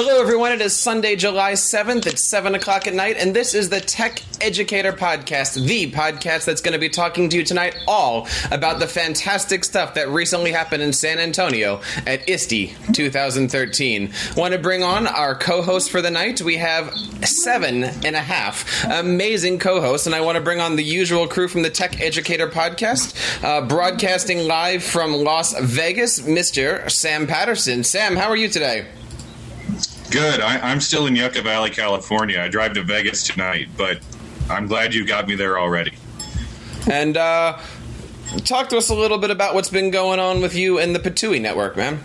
Hello, everyone. It is Sunday, July 7th. It's 7 o'clock at night, and this is the Tech Educator Podcast, the podcast that's going to be talking to you tonight all about the fantastic stuff that recently happened in San Antonio at ISTE 2013. Want to bring on our co host for the night? We have seven and a half amazing co hosts, and I want to bring on the usual crew from the Tech Educator Podcast, uh, broadcasting live from Las Vegas, Mr. Sam Patterson. Sam, how are you today? Good. I, am still in Yucca Valley, California. I drive to Vegas tonight, but I'm glad you got me there already. And uh, talk to us a little bit about what's been going on with you and the Patui Network, man.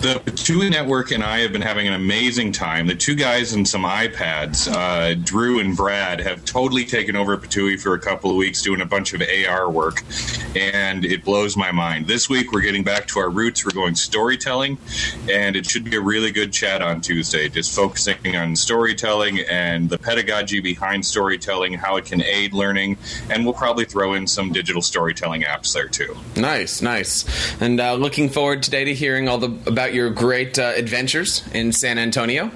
The Patui Network and I have been having an amazing time. The two guys and some iPads, uh, Drew and Brad, have totally taken over Patui for a couple of weeks doing a bunch of AR work, and it blows my mind. This week we're getting back to our roots. We're going storytelling, and it should be a really good chat on Tuesday, just focusing on storytelling and the pedagogy behind storytelling, how it can aid learning, and we'll probably throw in some digital storytelling apps there too. Nice, nice. And uh, looking forward today to hearing all the about about your great uh, adventures in San Antonio.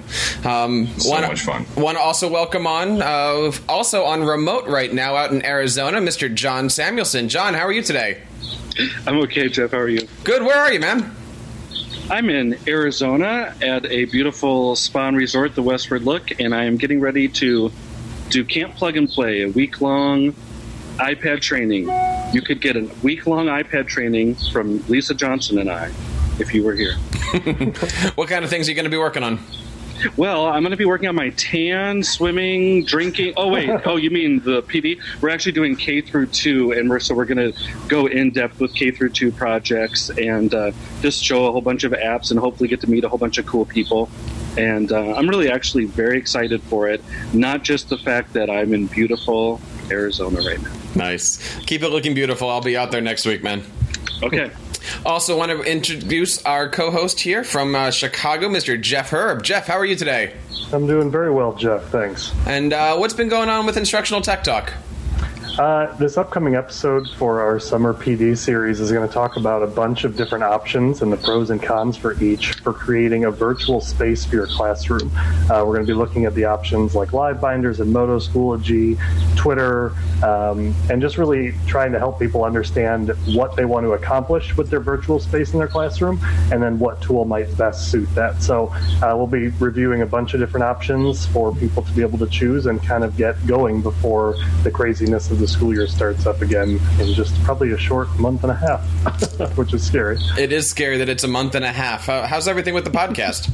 Um, so wanna, much fun. Want to also welcome on, uh, also on remote right now out in Arizona, Mr. John Samuelson. John, how are you today? I'm okay, Jeff. How are you? Good. Where are you, man? I'm in Arizona at a beautiful spa and resort, the Westward Look, and I am getting ready to do Camp Plug and Play, a week long iPad training. You could get a week long iPad training from Lisa Johnson and I if you were here. what kind of things are you going to be working on? Well, I'm going to be working on my tan, swimming, drinking. Oh wait, oh you mean the PD? We're actually doing K through two, and we're so we're going to go in depth with K through two projects and uh, just show a whole bunch of apps and hopefully get to meet a whole bunch of cool people. And uh, I'm really actually very excited for it. Not just the fact that I'm in beautiful Arizona right now. Nice. Keep it looking beautiful. I'll be out there next week, man. Okay. Also, want to introduce our co-host here from uh, Chicago, Mr. Jeff Herb. Jeff, how are you today? I'm doing very well, Jeff. Thanks. And uh, what's been going on with Instructional Tech Talk? Uh, this upcoming episode for our summer PD series is going to talk about a bunch of different options and the pros and cons for each for creating a virtual space for your classroom. Uh, we're going to be looking at the options like Live Binders and Moto Schoology, Twitter, um, and just really trying to help people understand what they want to accomplish with their virtual space in their classroom and then what tool might best suit that. So uh, we'll be reviewing a bunch of different options for people to be able to choose and kind of get going before the craziness of the school year starts up again in just probably a short month and a half, which is scary. It is scary that it's a month and a half. how's everything with the podcast?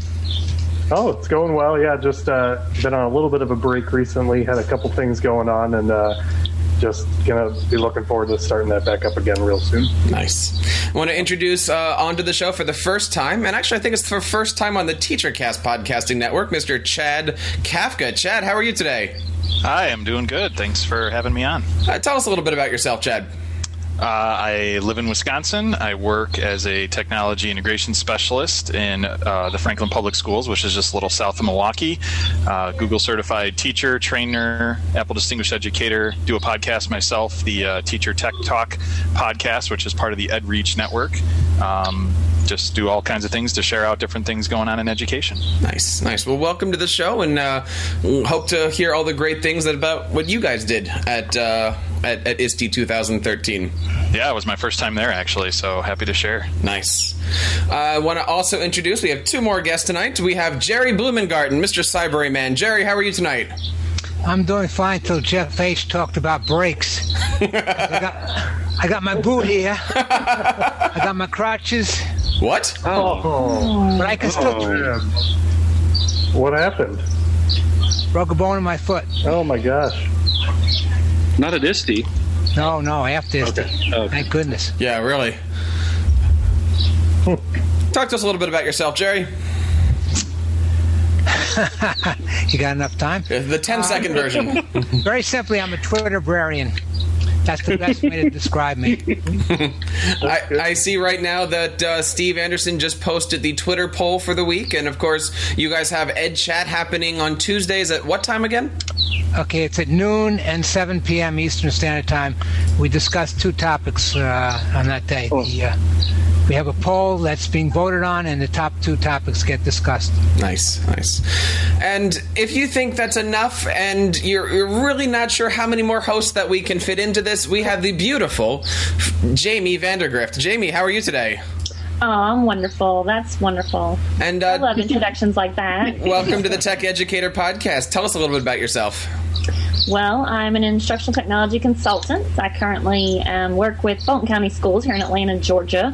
Oh, it's going well. Yeah, just uh, been on a little bit of a break recently. Had a couple things going on, and uh, just gonna be looking forward to starting that back up again real soon. Nice. I want to introduce uh, onto the show for the first time, and actually, I think it's the first time on the TeacherCast podcasting network, Mr. Chad Kafka. Chad, how are you today? Hi, I'm doing good. Thanks for having me on. Uh, tell us a little bit about yourself, Chad. Uh, I live in Wisconsin. I work as a technology integration specialist in uh, the Franklin Public Schools, which is just a little south of Milwaukee. Uh, Google certified teacher, trainer, Apple Distinguished Educator. Do a podcast myself, the uh, Teacher Tech Talk podcast, which is part of the EdReach network. Um, just do all kinds of things to share out different things going on in education. Nice, nice. Well, welcome to the show, and uh, hope to hear all the great things about what you guys did at uh, at, at ISTE 2013. Yeah, it was my first time there actually, so happy to share. Nice. Uh, I want to also introduce. We have two more guests tonight. We have Jerry Blumengarten, Mr. Cybraryman. Jerry, how are you tonight? I'm doing fine till Jeff H talked about brakes. I, got, I got my boot here. I got my crotches. What? Oh. But I can still. Oh. What happened? Broke a bone in my foot. Oh my gosh. Not at ISTE. No, no, after ISTE. Okay. okay. Thank goodness. Yeah, really. Talk to us a little bit about yourself, Jerry. you got enough time? The 10 second uh, version. Very simply, I'm a Twitterbrarian. That's the best way to describe me. I, I, see right now that uh, Steve Anderson just posted the Twitter poll for the week, and of course, you guys have Ed Chat happening on Tuesdays at what time again? Okay, it's at noon and 7 p.m. Eastern Standard Time. We discussed two topics uh, on that day. Oh. The, uh, we have a poll that's being voted on, and the top two topics get discussed. Nice, nice. And if you think that's enough and you're, you're really not sure how many more hosts that we can fit into this, we have the beautiful Jamie Vandergrift. Jamie, how are you today? Oh, I'm wonderful. That's wonderful. And I uh, love introductions like that. welcome to the Tech Educator Podcast. Tell us a little bit about yourself. Well, I'm an instructional technology consultant. I currently um, work with Fulton County Schools here in Atlanta, Georgia.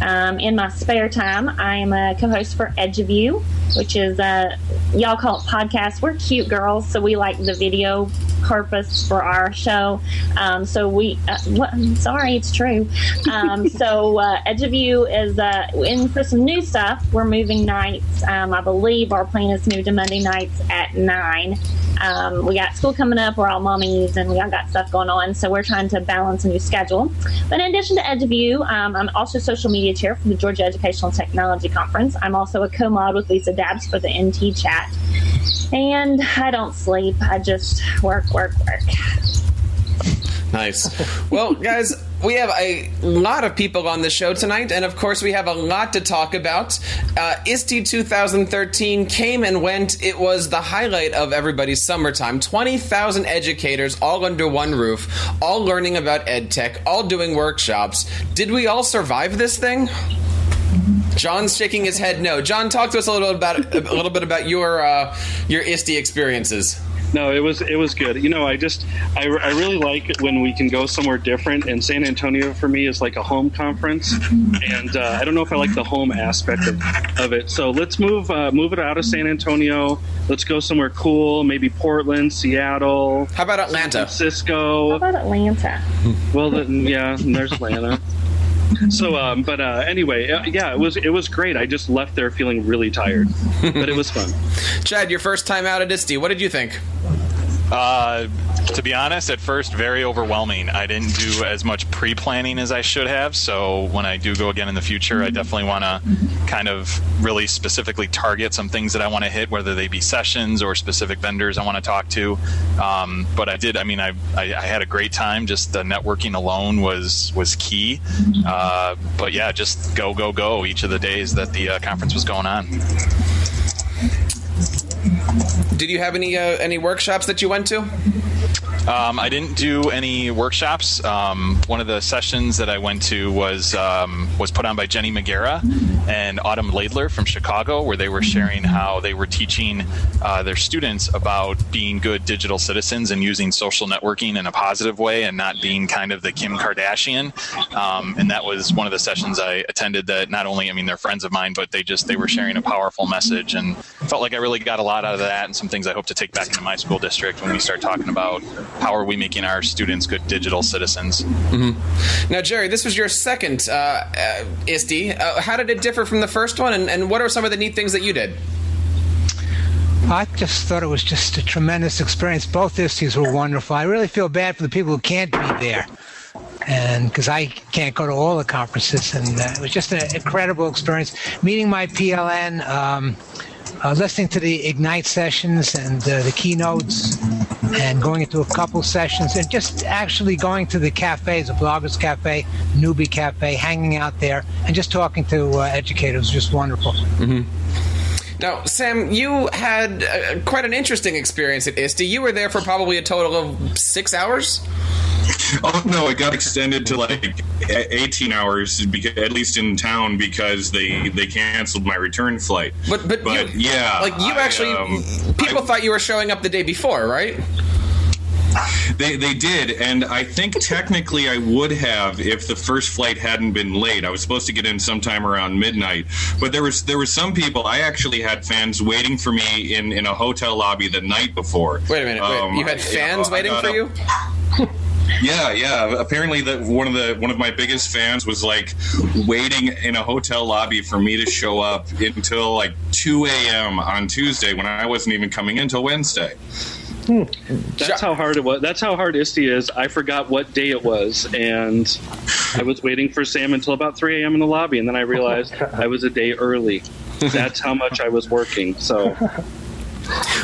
Um, in my spare time, I am a co-host for EduView, which is uh, y'all call it podcast. We're cute girls, so we like the video purpose for our show. Um, so we, uh, I'm sorry, it's true. Um, so uh, EduView is uh, in for some new stuff. We're moving nights. Um, I believe our plan is moved to Monday nights at nine. Um, we got school coming up. We're all mommies, and we all got stuff going on. So we're trying to balance a new schedule. But in addition to EduView, um, I'm also social media chair for the Georgia Educational Technology Conference. I'm also a co-mod with Lisa Dabbs for the NT Chat. And I don't sleep. I just work, work, work. Nice. Well, guys, we have a lot of people on the show tonight, and of course, we have a lot to talk about. Uh, ISTE 2013 came and went. It was the highlight of everybody's summertime. 20,000 educators all under one roof, all learning about EdTech, all doing workshops. Did we all survive this thing? John's shaking his head no. John, talk to us a little bit about a little bit about your uh, your ISTE experiences. No, it was it was good. You know, I just I, I really like when we can go somewhere different. And San Antonio for me is like a home conference, and uh, I don't know if I like the home aspect of, of it. So let's move uh, move it out of San Antonio. Let's go somewhere cool, maybe Portland, Seattle, How about Atlanta? How Cisco. about Atlanta? Well, then, yeah, there's Atlanta. So, um, but uh, anyway, uh, yeah, it was it was great. I just left there feeling really tired, but it was fun. Chad, your first time out at ISTE. What did you think? Uh, to be honest, at first, very overwhelming. I didn't do as much pre planning as I should have. So when I do go again in the future, I definitely want to kind of really specifically target some things that I want to hit, whether they be sessions or specific vendors I want to talk to. Um, but I did. I mean, I, I, I had a great time. Just the networking alone was was key. Uh, but yeah, just go go go each of the days that the uh, conference was going on. Did you have any uh, any workshops that you went to? Um, I didn't do any workshops. Um, one of the sessions that I went to was um, was put on by Jenny Magiera and Autumn Laidler from Chicago, where they were sharing how they were teaching uh, their students about being good digital citizens and using social networking in a positive way, and not being kind of the Kim Kardashian. Um, and that was one of the sessions I attended. That not only, I mean, they're friends of mine, but they just they were sharing a powerful message, and felt like I really got a lot out of that, and some things I hope to take back into my school district when we start talking about how are we making our students good digital citizens. Now, Jerry, this was your second uh, uh, ISTE. Uh, how did it differ from the first one, and, and what are some of the neat things that you did? I just thought it was just a tremendous experience. Both ISTEs were wonderful. I really feel bad for the people who can't be there. And because I can't go to all the conferences, and uh, it was just an incredible experience. Meeting my PLN, um, uh, listening to the Ignite sessions and uh, the keynotes, and going into a couple sessions, and just actually going to the cafes, the Bloggers Cafe, Newbie Cafe, hanging out there, and just talking to uh, educators just wonderful. Now, Sam, you had uh, quite an interesting experience at ISTE. You were there for probably a total of six hours. Oh no, it got extended to like e- 18 hours, beca- at least in town, because they they canceled my return flight. But but, But, you, yeah, like you I, actually, um, people I- thought you were showing up the day before, right? They they did, and I think technically I would have if the first flight hadn't been late. I was supposed to get in sometime around midnight, but there was there were some people. I actually had fans waiting for me in in a hotel lobby the night before. Wait a minute, wait, Um, you had I- fans I waiting for up- you. Yeah, yeah. Apparently, that one of the one of my biggest fans was like waiting in a hotel lobby for me to show up until like 2 a.m. on Tuesday when I wasn't even coming in until Wednesday. That's how hard it was. That's how hard ISTE is. I forgot what day it was, and I was waiting for Sam until about 3 a.m. in the lobby, and then I realized I was a day early. That's how much I was working. So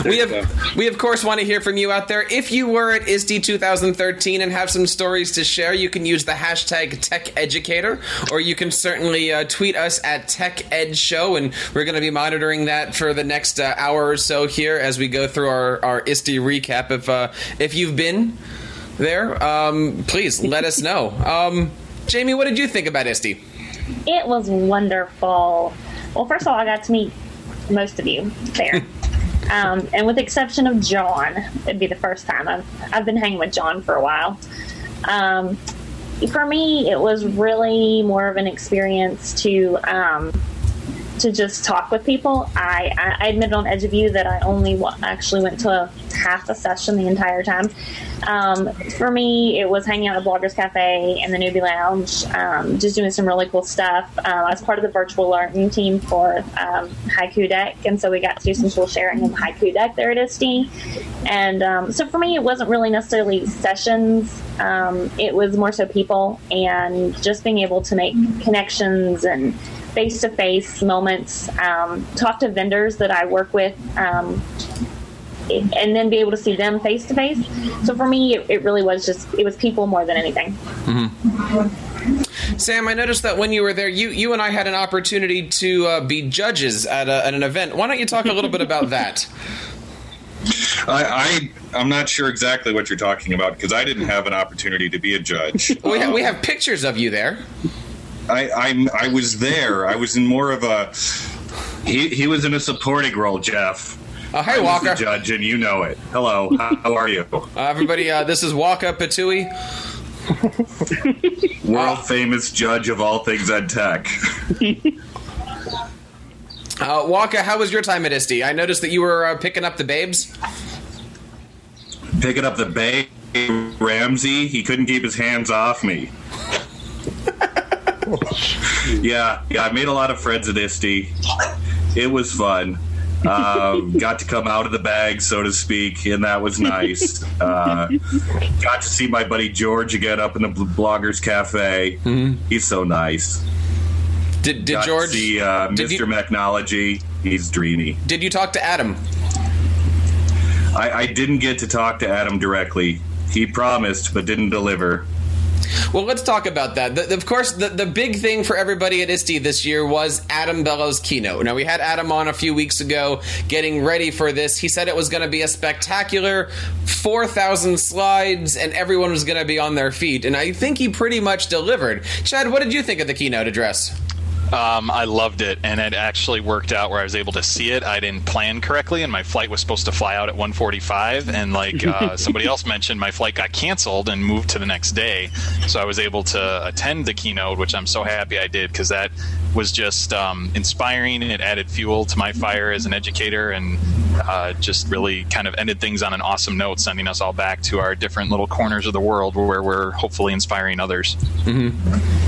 we have we of course want to hear from you out there. If you were at ISTE 2013 and have some stories to share, you can use the hashtag TechEducator, or you can certainly uh, tweet us at Tech Ed Show, and we're going to be monitoring that for the next uh, hour or so here as we go through our our ISTE recap. If uh, if you've been there, um, please let us know. Um, Jamie, what did you think about ISTE? It was wonderful. Well, first of all, I got to meet most of you there. Um, and with the exception of John, it'd be the first time I've, I've been hanging with John for a while. Um, for me, it was really more of an experience to um, to just talk with people. I, I, I admit on EduView that I only w- actually went to half a session the entire time. Um, for me, it was hanging out at Bloggers Cafe and the Newbie Lounge, um, just doing some really cool stuff. Um, I was part of the virtual learning team for um, Haiku Deck, and so we got to do some cool sharing of Haiku Deck there at ISTE. And um, so for me, it wasn't really necessarily sessions. Um, it was more so people and just being able to make connections and face to face moments, um, talk to vendors that I work with, um, and then be able to see them face to face. So for me, it, it, really was just it was people more than anything. Mm-hmm. Sam, I noticed that when you were there, you you and I had an opportunity to uh, be judges at, a, at an event. Why don't you talk a little bit about that? I, I am not sure exactly what you're talking about because I didn't have an opportunity to be a judge. we, ha- we have pictures of you there. I I'm, I was there. I was in more of a. He he was in a supporting role, Jeff. Uh, hey, Walker. judge, and you know it. Hello, how are you? Uh, everybody, uh, this is Walker Patui. World famous judge of all things ed tech. uh, Walker, how was your time at ISTE? I noticed that you were uh, picking up the babes. Picking up the babe, Ramsey. He couldn't keep his hands off me. Yeah, yeah. I made a lot of friends at ISTE. It was fun. Um, got to come out of the bag, so to speak, and that was nice. Uh, got to see my buddy George again up in the Bloggers Cafe. Mm-hmm. He's so nice. Did, did George see uh, Mr. You, Mechnology? He's dreamy. Did you talk to Adam? I, I didn't get to talk to Adam directly. He promised, but didn't deliver. Well, let's talk about that. The, of course, the, the big thing for everybody at ISTE this year was Adam Bellow's keynote. Now, we had Adam on a few weeks ago getting ready for this. He said it was going to be a spectacular 4,000 slides and everyone was going to be on their feet. And I think he pretty much delivered. Chad, what did you think of the keynote address? Um, I loved it, and it actually worked out where I was able to see it. I didn't plan correctly, and my flight was supposed to fly out at 1:45, and like uh, somebody else mentioned, my flight got canceled and moved to the next day. So I was able to attend the keynote, which I'm so happy I did because that was just um, inspiring, and it added fuel to my fire as an educator, and uh, just really kind of ended things on an awesome note, sending us all back to our different little corners of the world where we're hopefully inspiring others. Mm-hmm.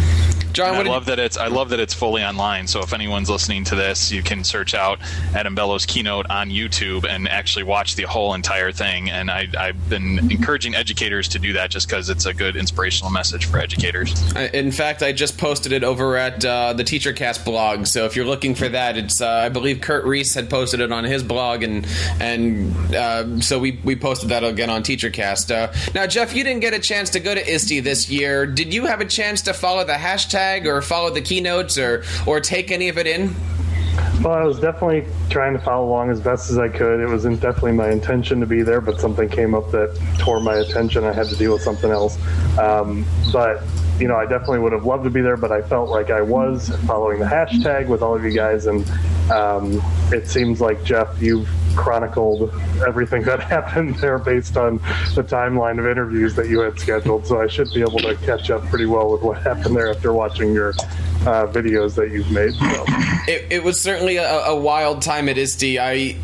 John, I love that it's I love that it's fully online. So if anyone's listening to this, you can search out Adam Bellow's keynote on YouTube and actually watch the whole entire thing. And I, have been encouraging educators to do that just because it's a good inspirational message for educators. In fact, I just posted it over at uh, the TeacherCast blog. So if you're looking for that, it's uh, I believe Kurt Reese had posted it on his blog, and and uh, so we we posted that again on TeacherCast. Uh, now, Jeff, you didn't get a chance to go to ISTE this year. Did you have a chance to follow the hashtag? Or follow the keynotes or or take any of it in? Well, I was definitely trying to follow along as best as I could. It was definitely my intention to be there, but something came up that tore my attention. I had to deal with something else. Um, but you know, I definitely would have loved to be there, but I felt like I was following the hashtag with all of you guys, and um, it seems like Jeff, you've chronicled everything that happened there based on the timeline of interviews that you had scheduled. So I should be able to catch up pretty well with what happened there after watching your uh, videos that you've made. So. It, it was certainly a, a wild time at ISTE. I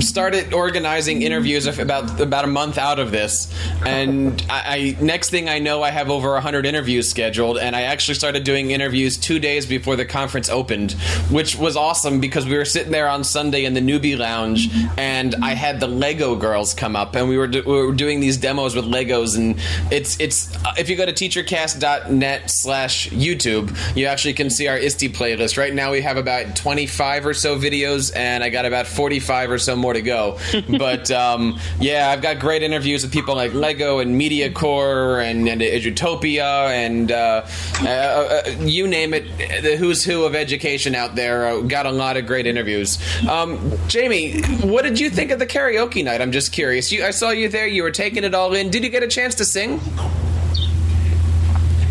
started organizing interviews about about a month out of this, and I, I, next thing I know, I have over hundred interviews scheduled, and I actually started doing interviews two days before the conference opened, which was awesome because we were sitting there on Sunday in the newbie lounge college, and I had the Lego girls come up, and we were do- we were doing these demos with Legos, and it's it's uh, if you go to teachercast.net slash YouTube, you actually can see our ISTE playlist. Right now, we have about twenty five or so videos, and I got about forty five or so more to go. but um, yeah, I've got great interviews with people like Lego and MediaCore and, and Edutopia and uh, uh, uh, you name it, the who's who of education out there. Uh, got a lot of great interviews. Um, Jamie, what did you think of the karaoke night? I'm just curious. You, I saw you there. You were taking it all in. Did you get a chance to sing?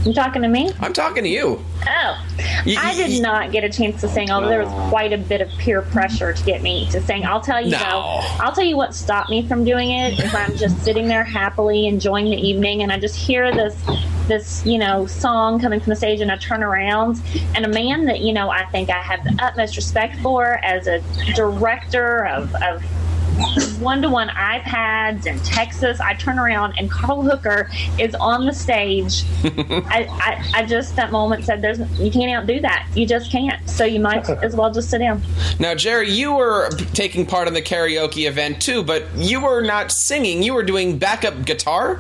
You talking to me? I'm talking to you. Oh, You- I you- did not get a chance to sing, although there was quite a bit of peer pressure to get me to sing. I'll tell you No. though, I'll tell you what stopped me from doing it is I'm just sitting there happily enjoying the evening, and I just hear this this you know song coming from the stage, and I turn around, and a man that you know I think I have the utmost respect for as a director of. of one-to-one iPads in Texas. I turn around and Carl Hooker is on the stage. I, I, I just that moment said, "There's you can't outdo that. You just can't. So you might as well just sit down." Now, Jerry, you were taking part in the karaoke event too, but you were not singing. You were doing backup guitar.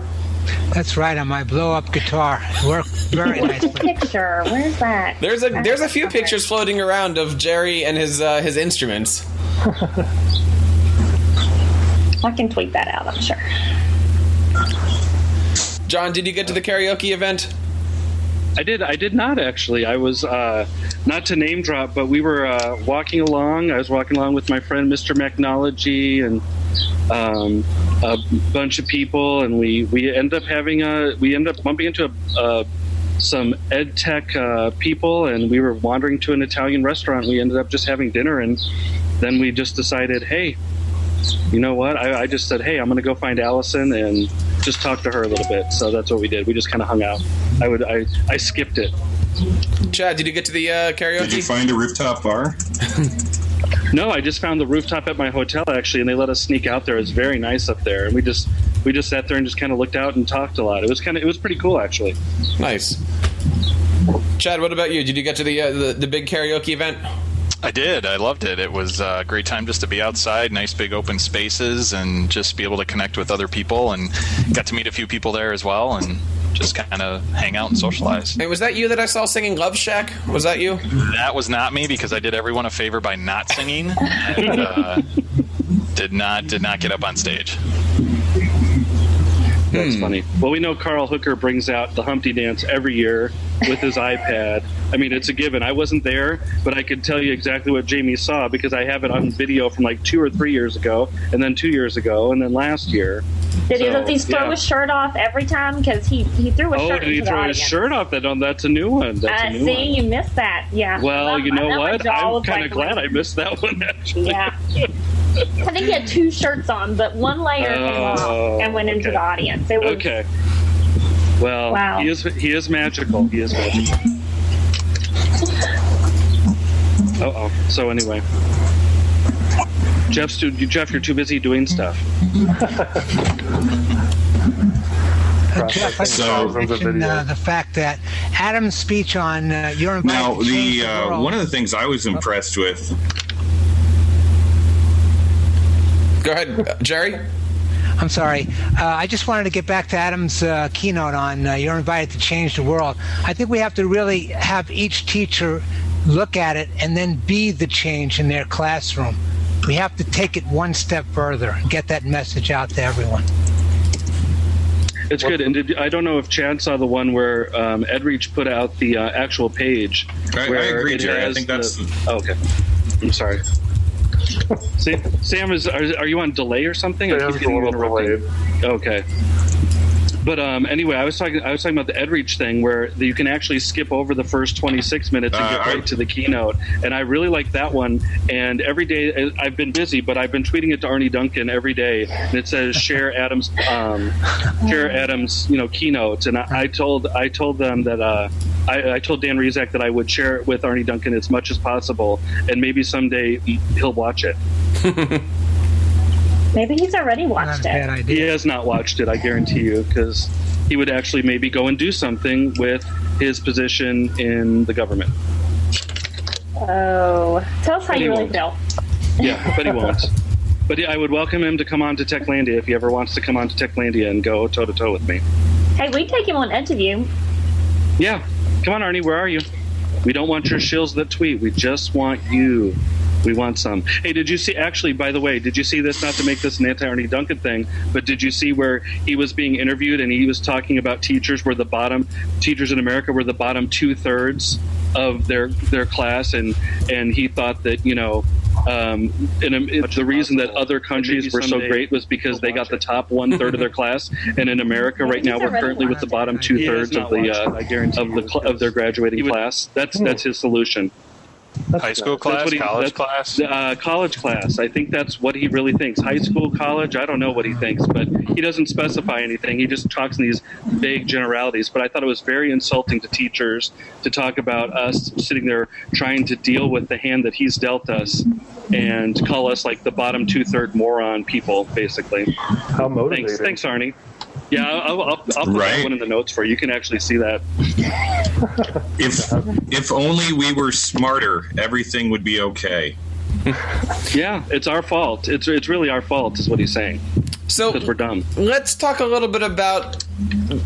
That's right, on my blow up guitar. It worked very Where's the nicely. picture? Where's that? There's a there's a few pictures floating around of Jerry and his uh, his instruments. I can tweet that out. I'm sure. John, did you get to the karaoke event? I did. I did not actually. I was uh, not to name drop, but we were uh, walking along. I was walking along with my friend Mr. Mechnology and um, a bunch of people, and we we end up having a we end up bumping into a, uh, some ed tech uh, people, and we were wandering to an Italian restaurant. We ended up just having dinner, and then we just decided, hey. You know what? I, I just said, "Hey, I'm going to go find Allison and just talk to her a little bit." So that's what we did. We just kind of hung out. I would, I, I skipped it. Chad, did you get to the uh, karaoke? Did you find a rooftop bar? No, I just found the rooftop at my hotel actually, and they let us sneak out there. It's very nice up there, and we just we just sat there and just kind of looked out and talked a lot. It was kind of it was pretty cool actually. nice. Chad, what about you? Did you get to the uh, the, the big karaoke event? I did. I loved it. It was a great time just to be outside, nice big open spaces, and just be able to connect with other people. And got to meet a few people there as well, and just kind of hang out and socialize. Hey, was that you that I saw singing Love Shack? Was that you? That was not me because I did everyone a favor by not singing, and uh, did not did not get up on stage. That's funny. Well, we know Carl Hooker brings out the Humpty Dance every year with his iPad. I mean, it's a given. I wasn't there, but I could tell you exactly what Jamie saw because I have it on video from like two or three years ago, and then two years ago, and then last year. Did he, So, does he throw yeah. his shirt off every time? Because he he threw his Oh, shirt did he into the throw his shirt off? That oh, that's a new one. That's Uh, a new see, one. you missed that. Yeah. Well, you know what? I'm was kind like of glad I missed that one. Actually, Yeah. I think he had two shirts on, but one layer came off Oh, and went into the audience. It was Okay. Well, Wow. he is he is magical. He is magical. Uh oh. So anyway, Jeff's too, Jeff, you're too busy doing stuff. Jeff, I just So- wanted mention, uh, the fact that Adam's speech on uh, your Now, the uh, world- one of the things I was impressed with. Go ahead, uh, Jerry. I'm sorry. Uh, I just wanted to get back to Adam's uh, keynote on uh, You're Invited to Change the World. I think we have to really have each teacher look at it and then be the change in their classroom. We have to take it one step further and get that message out to everyone. It's good. And did, I don't know if Chad saw the one where um, Edreach put out the uh, actual page. I- I agree, Jerry. I think that's the- the- oh, okay. I'm sorry. Sam, Sam is are, are you on delay or something? I Yeah, keep a getting interrupted. delayed. Okay. But um, anyway, I was talking. I was talking about the EdReach thing, where you can actually skip over the first 26 minutes and Uh, get I- right to the keynote. And I really like that one. And every day, I've been busy, but I've been tweeting it to Arne Duncan every day, and it says share Adams, um, share Adams, you know, keynotes. And I, I told I told them that uh, I, I told Dan Rezac that I would share it with Arne Duncan as much as possible, and maybe someday he'll watch it. maybe he's already watched a bad it. He has not watched it, I guarantee you, because he would actually maybe go and do something with his position in the government. Oh, tell us how But you really won't. feel. Yeah, but he won't. But I would welcome him to come on to Techlandia if he ever wants to come on to Techlandia and go toe to toe with me. Hey, we take him on interview. Yeah, come on, Arne. Where are you? We don't want your shills that tweet. We just want you. We want some. Hey, did you see? Actually, by the way, did you see this? Not to make this an anti-Arne Duncan thing, but did you see where he was being interviewed and he was talking about teachers were the bottom teachers in America were the bottom two thirds of their their class, and and he thought that you know. Um, and um, the reason that other countries were so great was because they got the top one third of their class, and in America right now we're currently with the bottom two thirds of the uh, of the cl- of their graduating class. That's that's his solution. That's High school class, what he- college that's- class. Uh, college class. I think that's what he really thinks. High school, college. I don't know what he thinks, but he doesn't specify anything. He just talks in these vague generalities. But I thought it was very insulting to teachers to talk about us sitting there trying to deal with the hand that he's dealt us and call us like the bottom two third moron people, basically. How motivating. Thanks, thanks, Arne. Yeah, I'll, I'll, I'll put that one in the notes for you. You can actually see that. If if only we were smarter, everything would be okay. Yeah, it's our fault. It's it's really our fault, is what he's saying. So Because we're dumb. let's talk a little bit about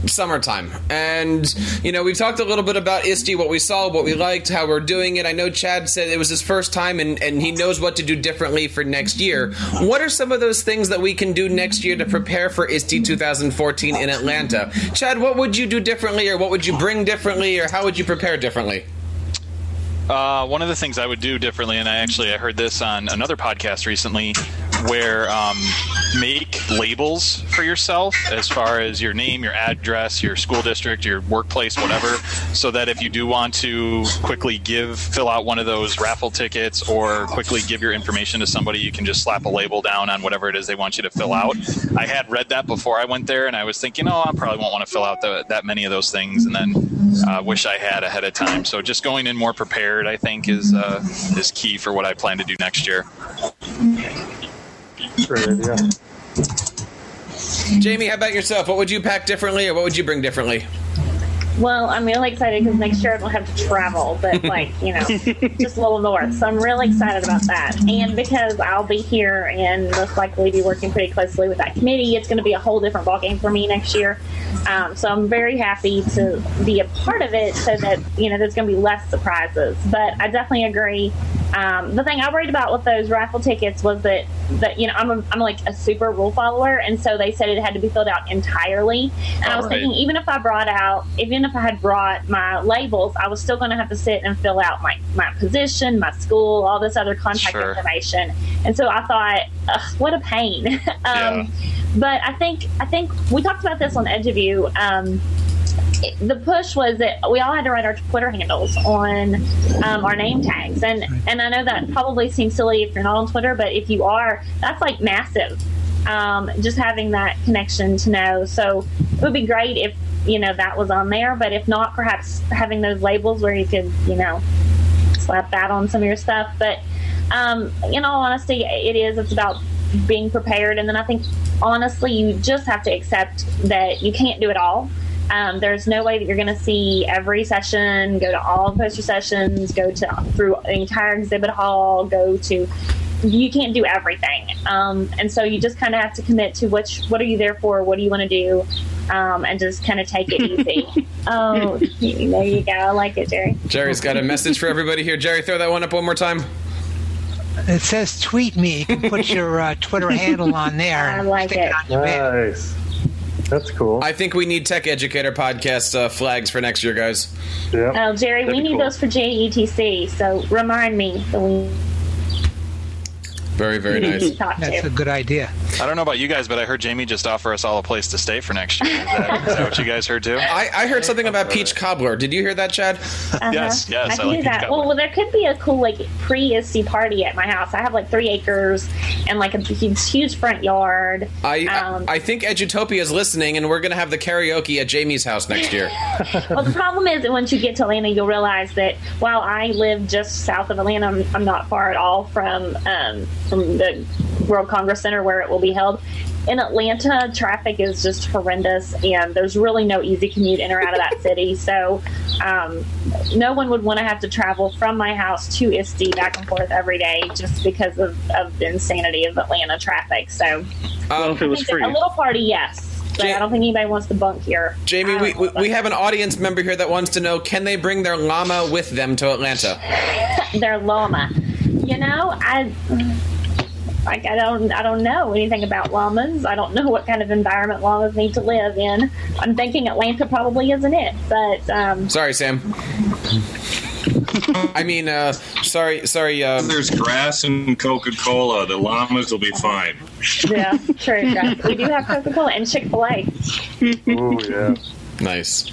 summertime. And, you know, we've talked a little bit about ISTE, what we saw, what we liked, how we're doing it. I know Chad said it was his first time and, and he knows what to do differently for next year. What are some of those things that we can do next year to prepare for ISTE 2014 in Atlanta? Chad, what would you do differently or what would you bring differently or how would you prepare differently? Uh, one of the things I would do differently, and I actually I heard this on another podcast recently, where um, make labels for yourself as far as your name, your address, your school district, your workplace, whatever, so that if you do want to quickly give, fill out one of those raffle tickets, or quickly give your information to somebody, you can just slap a label down on whatever it is they want you to fill out. I had read that before I went there, and I was thinking, oh, I probably won't want to fill out the, that many of those things, and then uh, wish I had ahead of time. So just going in more prepared, I think, is uh, is key for what I plan to do next year. Great idea. Jamie, how about yourself? What would you pack differently or what would you bring differently? Well, I'm really excited because next year I don't have to travel, but like, you know, just a little north. So I'm really excited about that. And because I'll be here and most likely be working pretty closely with that committee, it's going to be a whole different ballgame for me next year. Um, so I'm very happy to be a part of it so that, you know, there's going to be less surprises. But I definitely agree. Um, the thing I worried about with those raffle tickets was that, that you know, I'm, a, I'm like a super rule follower. And so they said it had to be filled out entirely. And I was Alright. thinking, even if I brought out, even if I had brought my labels, I was still going to have to sit and fill out my, my position, my school, all this other contact Sure. information. And so I thought, Ugh, what a pain. um, Yeah. But I think I think we talked about this on EduView. Um, it- the push was that we all had to write our Twitter handles on um, our name tags, and and I know that probably seems silly if you're not on Twitter, but if you are, that's like massive. Um, just having that connection to know. So it would be great if you know that was on there, but if not, perhaps having those labels where you could you know slap that on some of your stuff. But um, in all honesty, it is. It's about being prepared, and then I think honestly, you just have to accept that you can't do it all. Um, there's no way that you're going to see every session, go to all poster sessions, go to through the entire exhibit hall, go to. You can't do everything, um, and so you just kind of have to commit to which. What are you there for? What do you want to do? Um, and just kind of take it easy. oh, there you go. I like it, Jerry. Jerry's got a message for everybody here. Jerry, throw that one up one more time. It says tweet me. You can put your uh, Twitter handle on there. I like it. on bed. Nice. That's cool. I think we need Tech Educator podcast uh, flags for next year, guys. yeah. Oh, Jerry, That'd we need cool. those for JETC. So remind me that we Very, very nice. That's to. a good idea. I don't know about you guys, but I heard Jamie just offer us all a place to stay for next year. Is that, is that what you guys heard too? I, I heard something about Peach Cobbler. Did you hear that, Chad? Uh-huh. Yes, yes, I I like do peach that. cobbler. Well, well, there could be a cool like pre-ISTE party at my house. I have like three acres and like a huge, huge front yard. I, Um, I I think Edutopia is listening, and we're going to have the karaoke at Jamie's house next year. well, the problem is that once you get to Atlanta, you'll realize that while I live just south of Atlanta, I'm, I'm not far at all from um, from the World Congress Center where it will be held. in Atlanta, traffic is just horrendous, and there's really no easy commute in or out of that city. So, um, no one would want to have to travel from my house to ISTE back and forth every day just because of, of the insanity of Atlanta traffic. So, well, if it was free. a little party, yes. But Ja- I don't think anybody wants to bunk here. Jamie, we, we, we have an audience member here that wants to know can they bring their llama with them to Atlanta? their llama. You know, I like I don't I don't know anything about llamas. I don't know what kind of environment llamas need to live in. I'm thinking Atlanta probably isn't it, but um, Sorry, Sam. I mean, uh, sorry, sorry. Uh, There's grass and Coca Cola. The llamas will be fine. yeah, true. Guys. We do have Coca Cola and Chick Fil A. Oh yeah. Nice.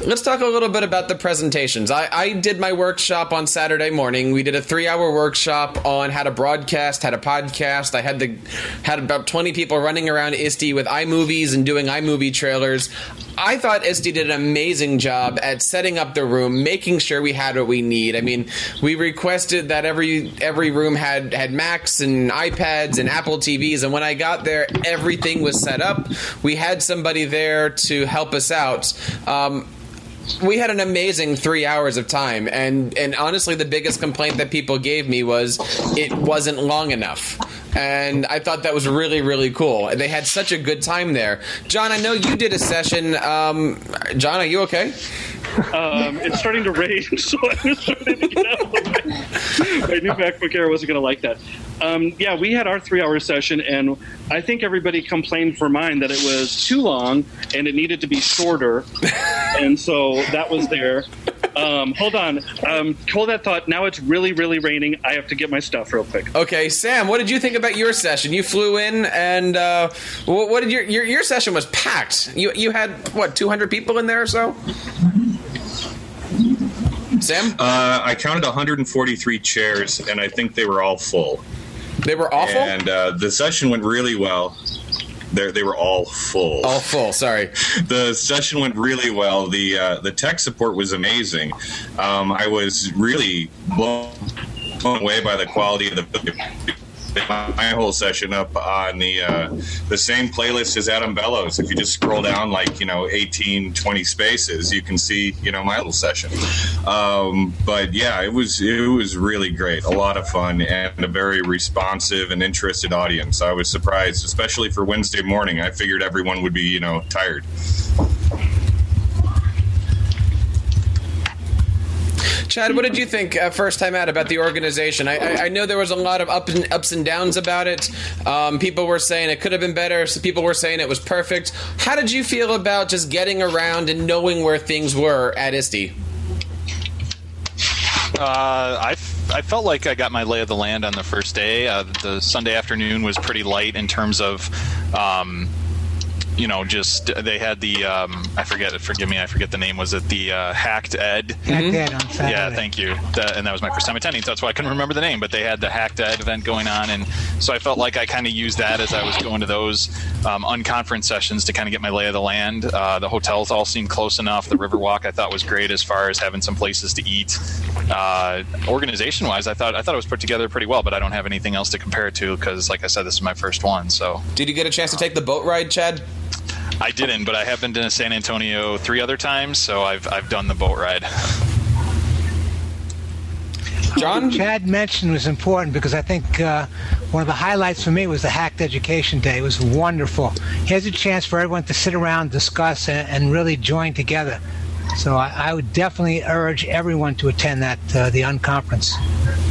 Let's talk a little bit about the presentations. I, I did my workshop on Saturday morning. We did a three-hour workshop on how to broadcast, how to podcast. I had the had about twenty people running around ISTE with iMovies and doing iMovie trailers. I thought ISTE did an amazing job at setting up the room, making sure we had what we need. I mean, we requested that every every room had had Macs and iPads and Apple TVs, and when I got there, everything was set up. We had somebody there to help us out. Um, we had an amazing three hours of time, and and honestly, the biggest complaint that people gave me was it wasn't long enough. And I thought that was really, really cool. They had such a good time there. John, I know you did a session. Um, John, are you okay? Um, it's starting to rain, so I was starting to get out of the way. I knew MacBook Air wasn't going to like that. Um, yeah, we had our three-hour session, and I think everybody complained for mine that it was too long and it needed to be shorter, and so that was there. Um, hold on, um, hold that thought. Now it's really, really raining. I have to get my stuff real quick. Okay, Sam, what did you think about your session? You flew in, and uh, what, what did your, your your session was packed? You you had what two hundred people in there or so? Sam, Uh, I counted 143 chairs, and I think they were all full. they were awful. And uh, the session went really well. They they were all full. All full. Sorry. the session went really well. The uh, the tech support was amazing. Um, I was really blown, blown away by the quality of the. My whole session up on the uh, the same playlist as Adam Bellows. If you just scroll down like you know 18, 20 spaces, you can see you know my little session. Um, but yeah, it was it was really great, a lot of fun, and a very responsive and interested audience. I was surprised, especially for Wednesday morning. I figured everyone would be you know tired. Chad, what did you think uh, first time out about the organization? I, I, I know there was a lot of up and, ups and downs about it. Um, people were saying it could have been better. People were saying it was perfect. How did you feel about just getting around and knowing where things were at ISTE? Uh, I, f- I felt like I got my lay of the land on the first day. Uh, the Sunday afternoon was pretty light in terms of, um, you know, just they had the um, I forget forgive me I forget the name was it the uh, hacked ed Back then on Saturday. yeah, thank you. That, and that was my first time attending, so that's why I couldn't remember the name. But they had the Hacked Ed event going on, and so I felt like I kind of used that as I was going to those um, unconference sessions to kind of get my lay of the land. Uh, the hotels all seemed close enough. The Riverwalk I thought was great as far as having some places to eat. Uh, organization wise, I thought I thought it was put together pretty well, but I don't have anything else to compare it to because, like I said, this is my first one. So Did you get a chance to take the boat ride, Chad? I didn't, but I have been to San Antonio three other times, so I've I've done the boat ride. John? Chad mentioned was important because I think uh, one of the highlights for me was the Hacked Education Day. It was wonderful. Here's a chance for everyone to sit around, discuss, and, and really join together. So I, I would definitely urge everyone to attend that uh, the unconference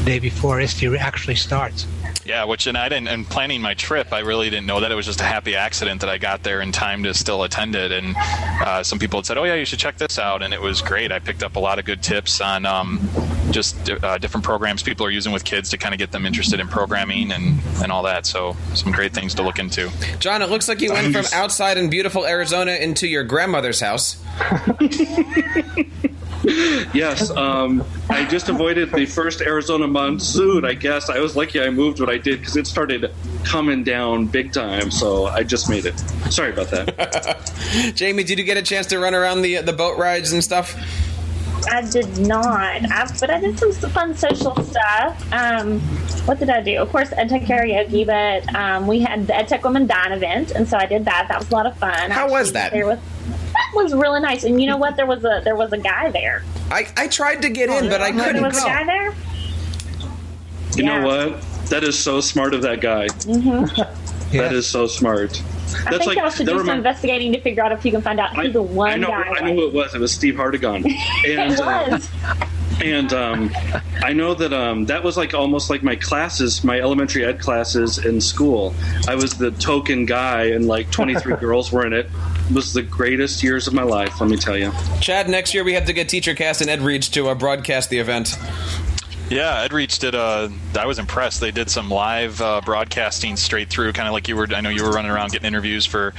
day before ISTE actually starts. Yeah, which and I didn't. And planning my trip, I really didn't know that it was just a happy accident that I got there in time to still attend it. And uh, some people had said, "Oh yeah, you should check this out," and it was great. I picked up a lot of good tips on um, just uh, different programs people are using with kids to kind of get them interested in programming and and all that. So some great things to look into. John, it looks like you went from outside in beautiful Arizona into your grandmother's house. Yes, um, I just avoided the first Arizona monsoon. I guess I was lucky I moved what I did because it started coming down big time. So I just made it. Sorry about that. Jamie, did you get a chance to run around the the boat rides and stuff? I did not. I, but I did some fun social stuff. Um, what did I do? Of course, EdTech karaoke, but um, we had the EdTech Women Dine event, and so I did that. That was a lot of fun. How was that? There was, that was really nice. And you know what? There was a there was a guy there. I, I tried to get in, but I couldn't was a guy there. You Yeah. know what? That is so smart of that guy. Yeah. That is so smart. I That's think like y'all should that do some remi- investigating to figure out if you can find out who I, the one I know, guy I know who it was. It was Steve Hardigan. And, it uh, and um, I know that um, that was like almost like my classes, my elementary ed classes in school. I was the token guy, and like 23 girls were in it. Was the greatest years of my life. Let me tell you. Chad, next year we have to get Teacher Cast and Ed Reach to uh, broadcast the event. Yeah, Ed Reach did. Uh, I was impressed. They did some live uh, broadcasting straight through, kind of like you were. I know you were running around getting interviews for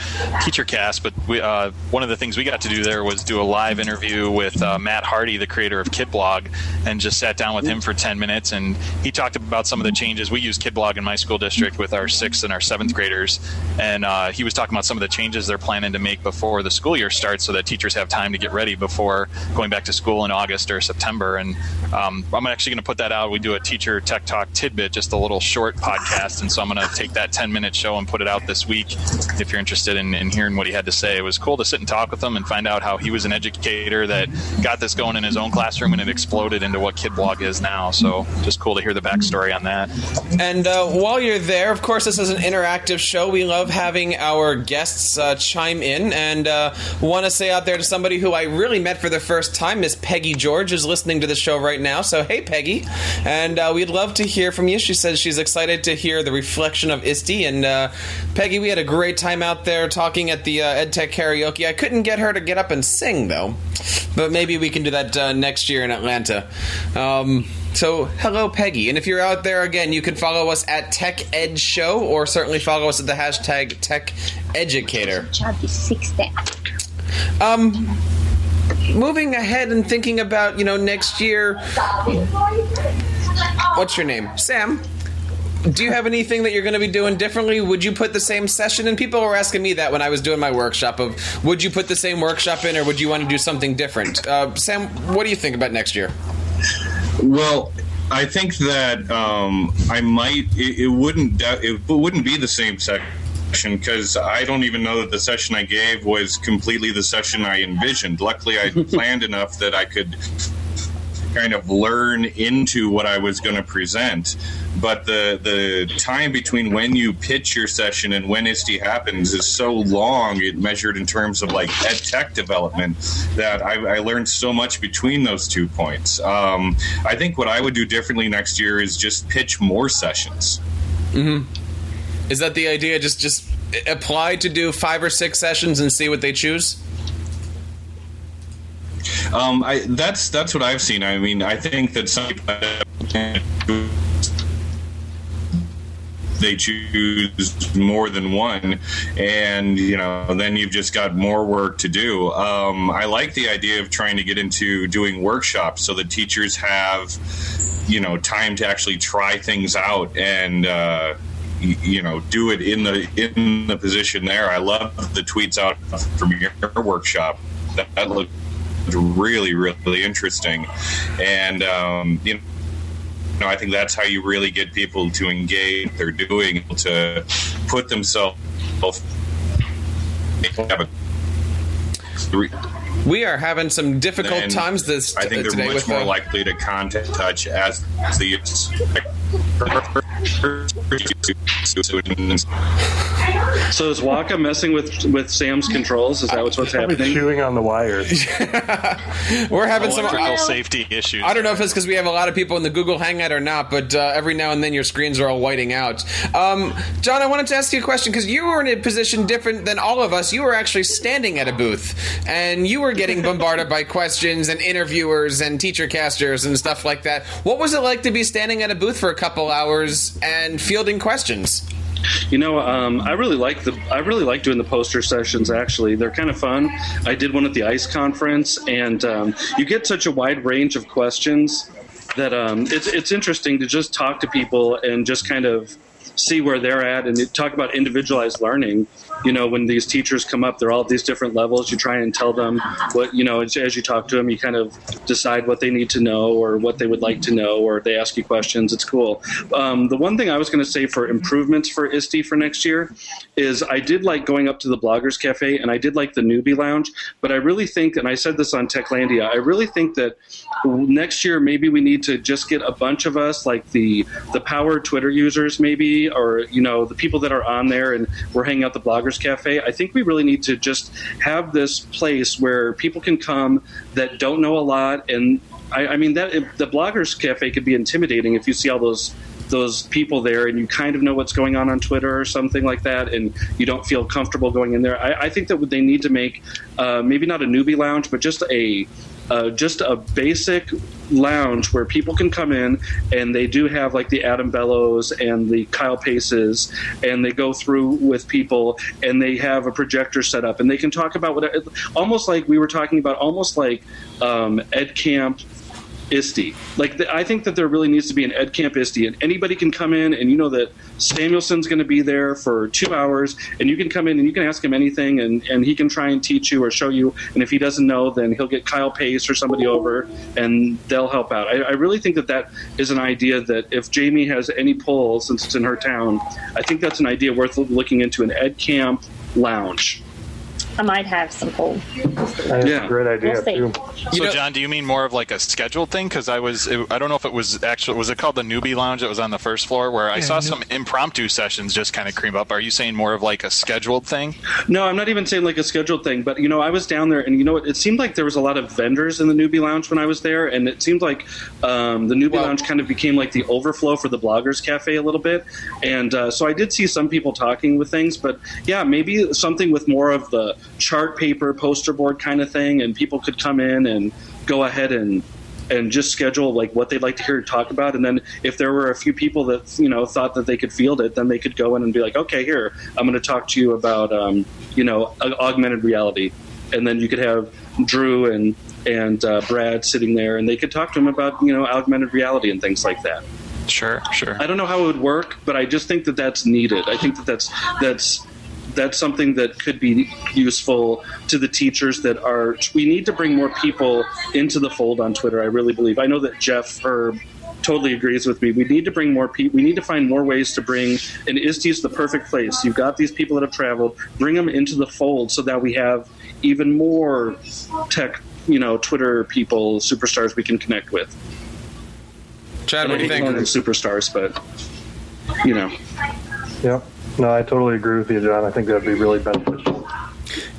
TeacherCast, but we, uh, one of the things we got to do there was do a live interview with uh, Matt Hardy, the creator of KidBlog, and just sat down with him for 10 minutes, and he talked about some of the changes. We use KidBlog in my school district with our sixth and our seventh graders, and uh, he was talking about some of the changes they're planning to make before the school year starts, so that teachers have time to get ready before going back to school in August or September. And um, I'm actually going to put that out. We do a teacher tech talk tidbit, just a little short podcast, and so I'm going to take that 10 minute show and put it out this week. If you're interested in, in hearing what he had to say, it was cool to sit and talk with him and find out how he was an educator that got this going in his own classroom and it exploded into what KidBlog is now. So just cool to hear the backstory on that. And uh, while you're there, of course, this is an interactive show. We love having our guests uh, chime in, and uh, want to say out there to somebody who I really met for the first time, Miss Peggy George, is listening to the show right now. So hey, Peggy, and uh, we'd love to hear from you. She says she's excited to hear the reflection of ISTE. And uh, Peggy, we had a great time out there talking at the uh, EdTech karaoke. I couldn't get her to get up and sing though, but maybe we can do that uh, next year in Atlanta. Um, so, hello, Peggy. And if you're out there again, you can follow us at Tech Ed Show or certainly follow us at the hashtag Tech Educator. Chad, you six that. Um, moving ahead and thinking about, you know, next year. What's your name? Sam. Do you have anything that you're going to be doing differently? Would you put the same session and People were asking me that when I was doing my workshop of would you put the same workshop in or would you want to do something different? Uh, Sam, what do you think about next year? Well, I think that um, I might. It, it wouldn't. It wouldn't be the same section because I don't even know that the session I gave was completely the session I envisioned. Luckily, I planned enough that I could kind of learn into what I was going to present. But the the time between when you pitch your session and when ISTE happens is so long. It measured in terms of like ed tech development that I, I learned so much between those two points. Um, I think what I would do differently next year is just pitch more sessions. Is that the idea? Just just apply to do five or six sessions and see what they choose. Um, I, that's that's what I've seen. I mean, I think that some people they choose more than one, and you know, then you've just got more work to do. Um, I like the idea of trying to get into doing workshops so that teachers have, you know, time to actually try things out and. Uh, you know, do it in the in the position there. I love the tweets out from your workshop. That, that looked really, really interesting. And, um, you know, I think that's how you really get people to engage. They're doing to put themselves. We are having some difficult then times this I think they're today much more likely to contact touch as the So is Waka messing with with Sam's controls? Is that what's what's Probably happening? chewing on the wires. we're having some. Electrical safety issues. I don't know if it's because we have a lot of people in the Google Hangout or not, but uh, every now and then your screens are all whiting out. Um, John, I wanted to ask you a question because you were in a position different than all of us. You were actually standing at a booth, and you were getting bombarded by questions and interviewers and teacher casters and stuff like that. What was it like to be standing at a booth for a couple hours and fielding questions? You know, um, I really like the I really like doing the poster sessions. Actually, they're kind of fun. I did one at the ICE conference, and um, you get such a wide range of questions that um, it's it's interesting to just talk to people and just kind of see where they're at and talk about individualized learning you know when these teachers come up they're all these different levels. You try and tell them what you know as, as you talk to them you kind of decide what they need to know or what they would like to know or they ask you questions. It's cool. Um, the one thing i was going to say for improvements for ISTE for next year is i did like going up to the bloggers cafe and i did like the newbie lounge but i really think and i said this on techlandia i really think that next year maybe we need to just get a bunch of us like the the power twitter users maybe or you know the people that are on there and we're hanging out the bloggers cafe i think we really need to just have this place where people can come that don't know a lot and i, I mean that the bloggers cafe could be intimidating if you see all those those people there and you kind of know what's going on on Twitter or something like that, and you don't feel comfortable going in there. I, I think that they need to make uh, maybe not a newbie lounge, but just a uh, just a basic lounge where people can come in and they do have like the Adam Bellows and the Kyle Paces and they go through with people and they have a projector set up and they can talk about what almost like we were talking about almost like um, Ed Camp ISTE. Like the, I think that there really needs to be an Ed Camp ISTE, and anybody can come in, and you know that Samuelson's going to be there for two hours, and you can come in and you can ask him anything, and, and he can try and teach you or show you. And if he doesn't know, then he'll get Kyle Pace or somebody over, and they'll help out. I, I really think that that is an idea that if Jamie has any pull, since it's in her town, I think that's an idea worth looking into an Ed Camp lounge. I might have some pull. That's Yeah. a great idea We'll see. too. You so, know- John, do you mean more of like a scheduled thing? Because I was, it, I don't know if it was actually, was it called the newbie lounge that was on the first floor where I Yeah, saw new- some impromptu sessions just kind of cream up? Are you saying more of like a scheduled thing? No, I'm not even saying like a scheduled thing, but you know, I was down there, and you know, what? it seemed like there was a lot of vendors in the newbie lounge when I was there, and it seemed like um, the newbie Well- lounge kind of became like the overflow for the bloggers cafe a little bit, and uh, so I did see some people talking with things, but yeah, maybe something with more of the chart paper, poster board kind of thing, and people could come in and go ahead and and just schedule like what they'd like to hear talk about and then if there were a few people that you know thought that they could field it then they could go in and be like okay here i'm going to talk to you about um, you know augmented reality and then you could have drew and and uh, brad sitting there and they could talk to him about you know augmented reality and things like that Sure, sure. I don't know how it would work, but I just think that that's needed. I think that that's that's that's something that could be useful to the teachers that are. We need to bring more people into the fold on Twitter. I really believe. I know that Jeff Herb totally agrees with me. We need to bring more people. We need to find more ways to bring. And ISTE is the perfect place. You've got these people that have traveled. Bring them into the fold so that we have even more tech. You know, Twitter people, superstars we can connect with. Chad, And what I do you hate calling them think? superstars, but you know. Yep. No, I totally agree with you, John. I think that'd be really beneficial.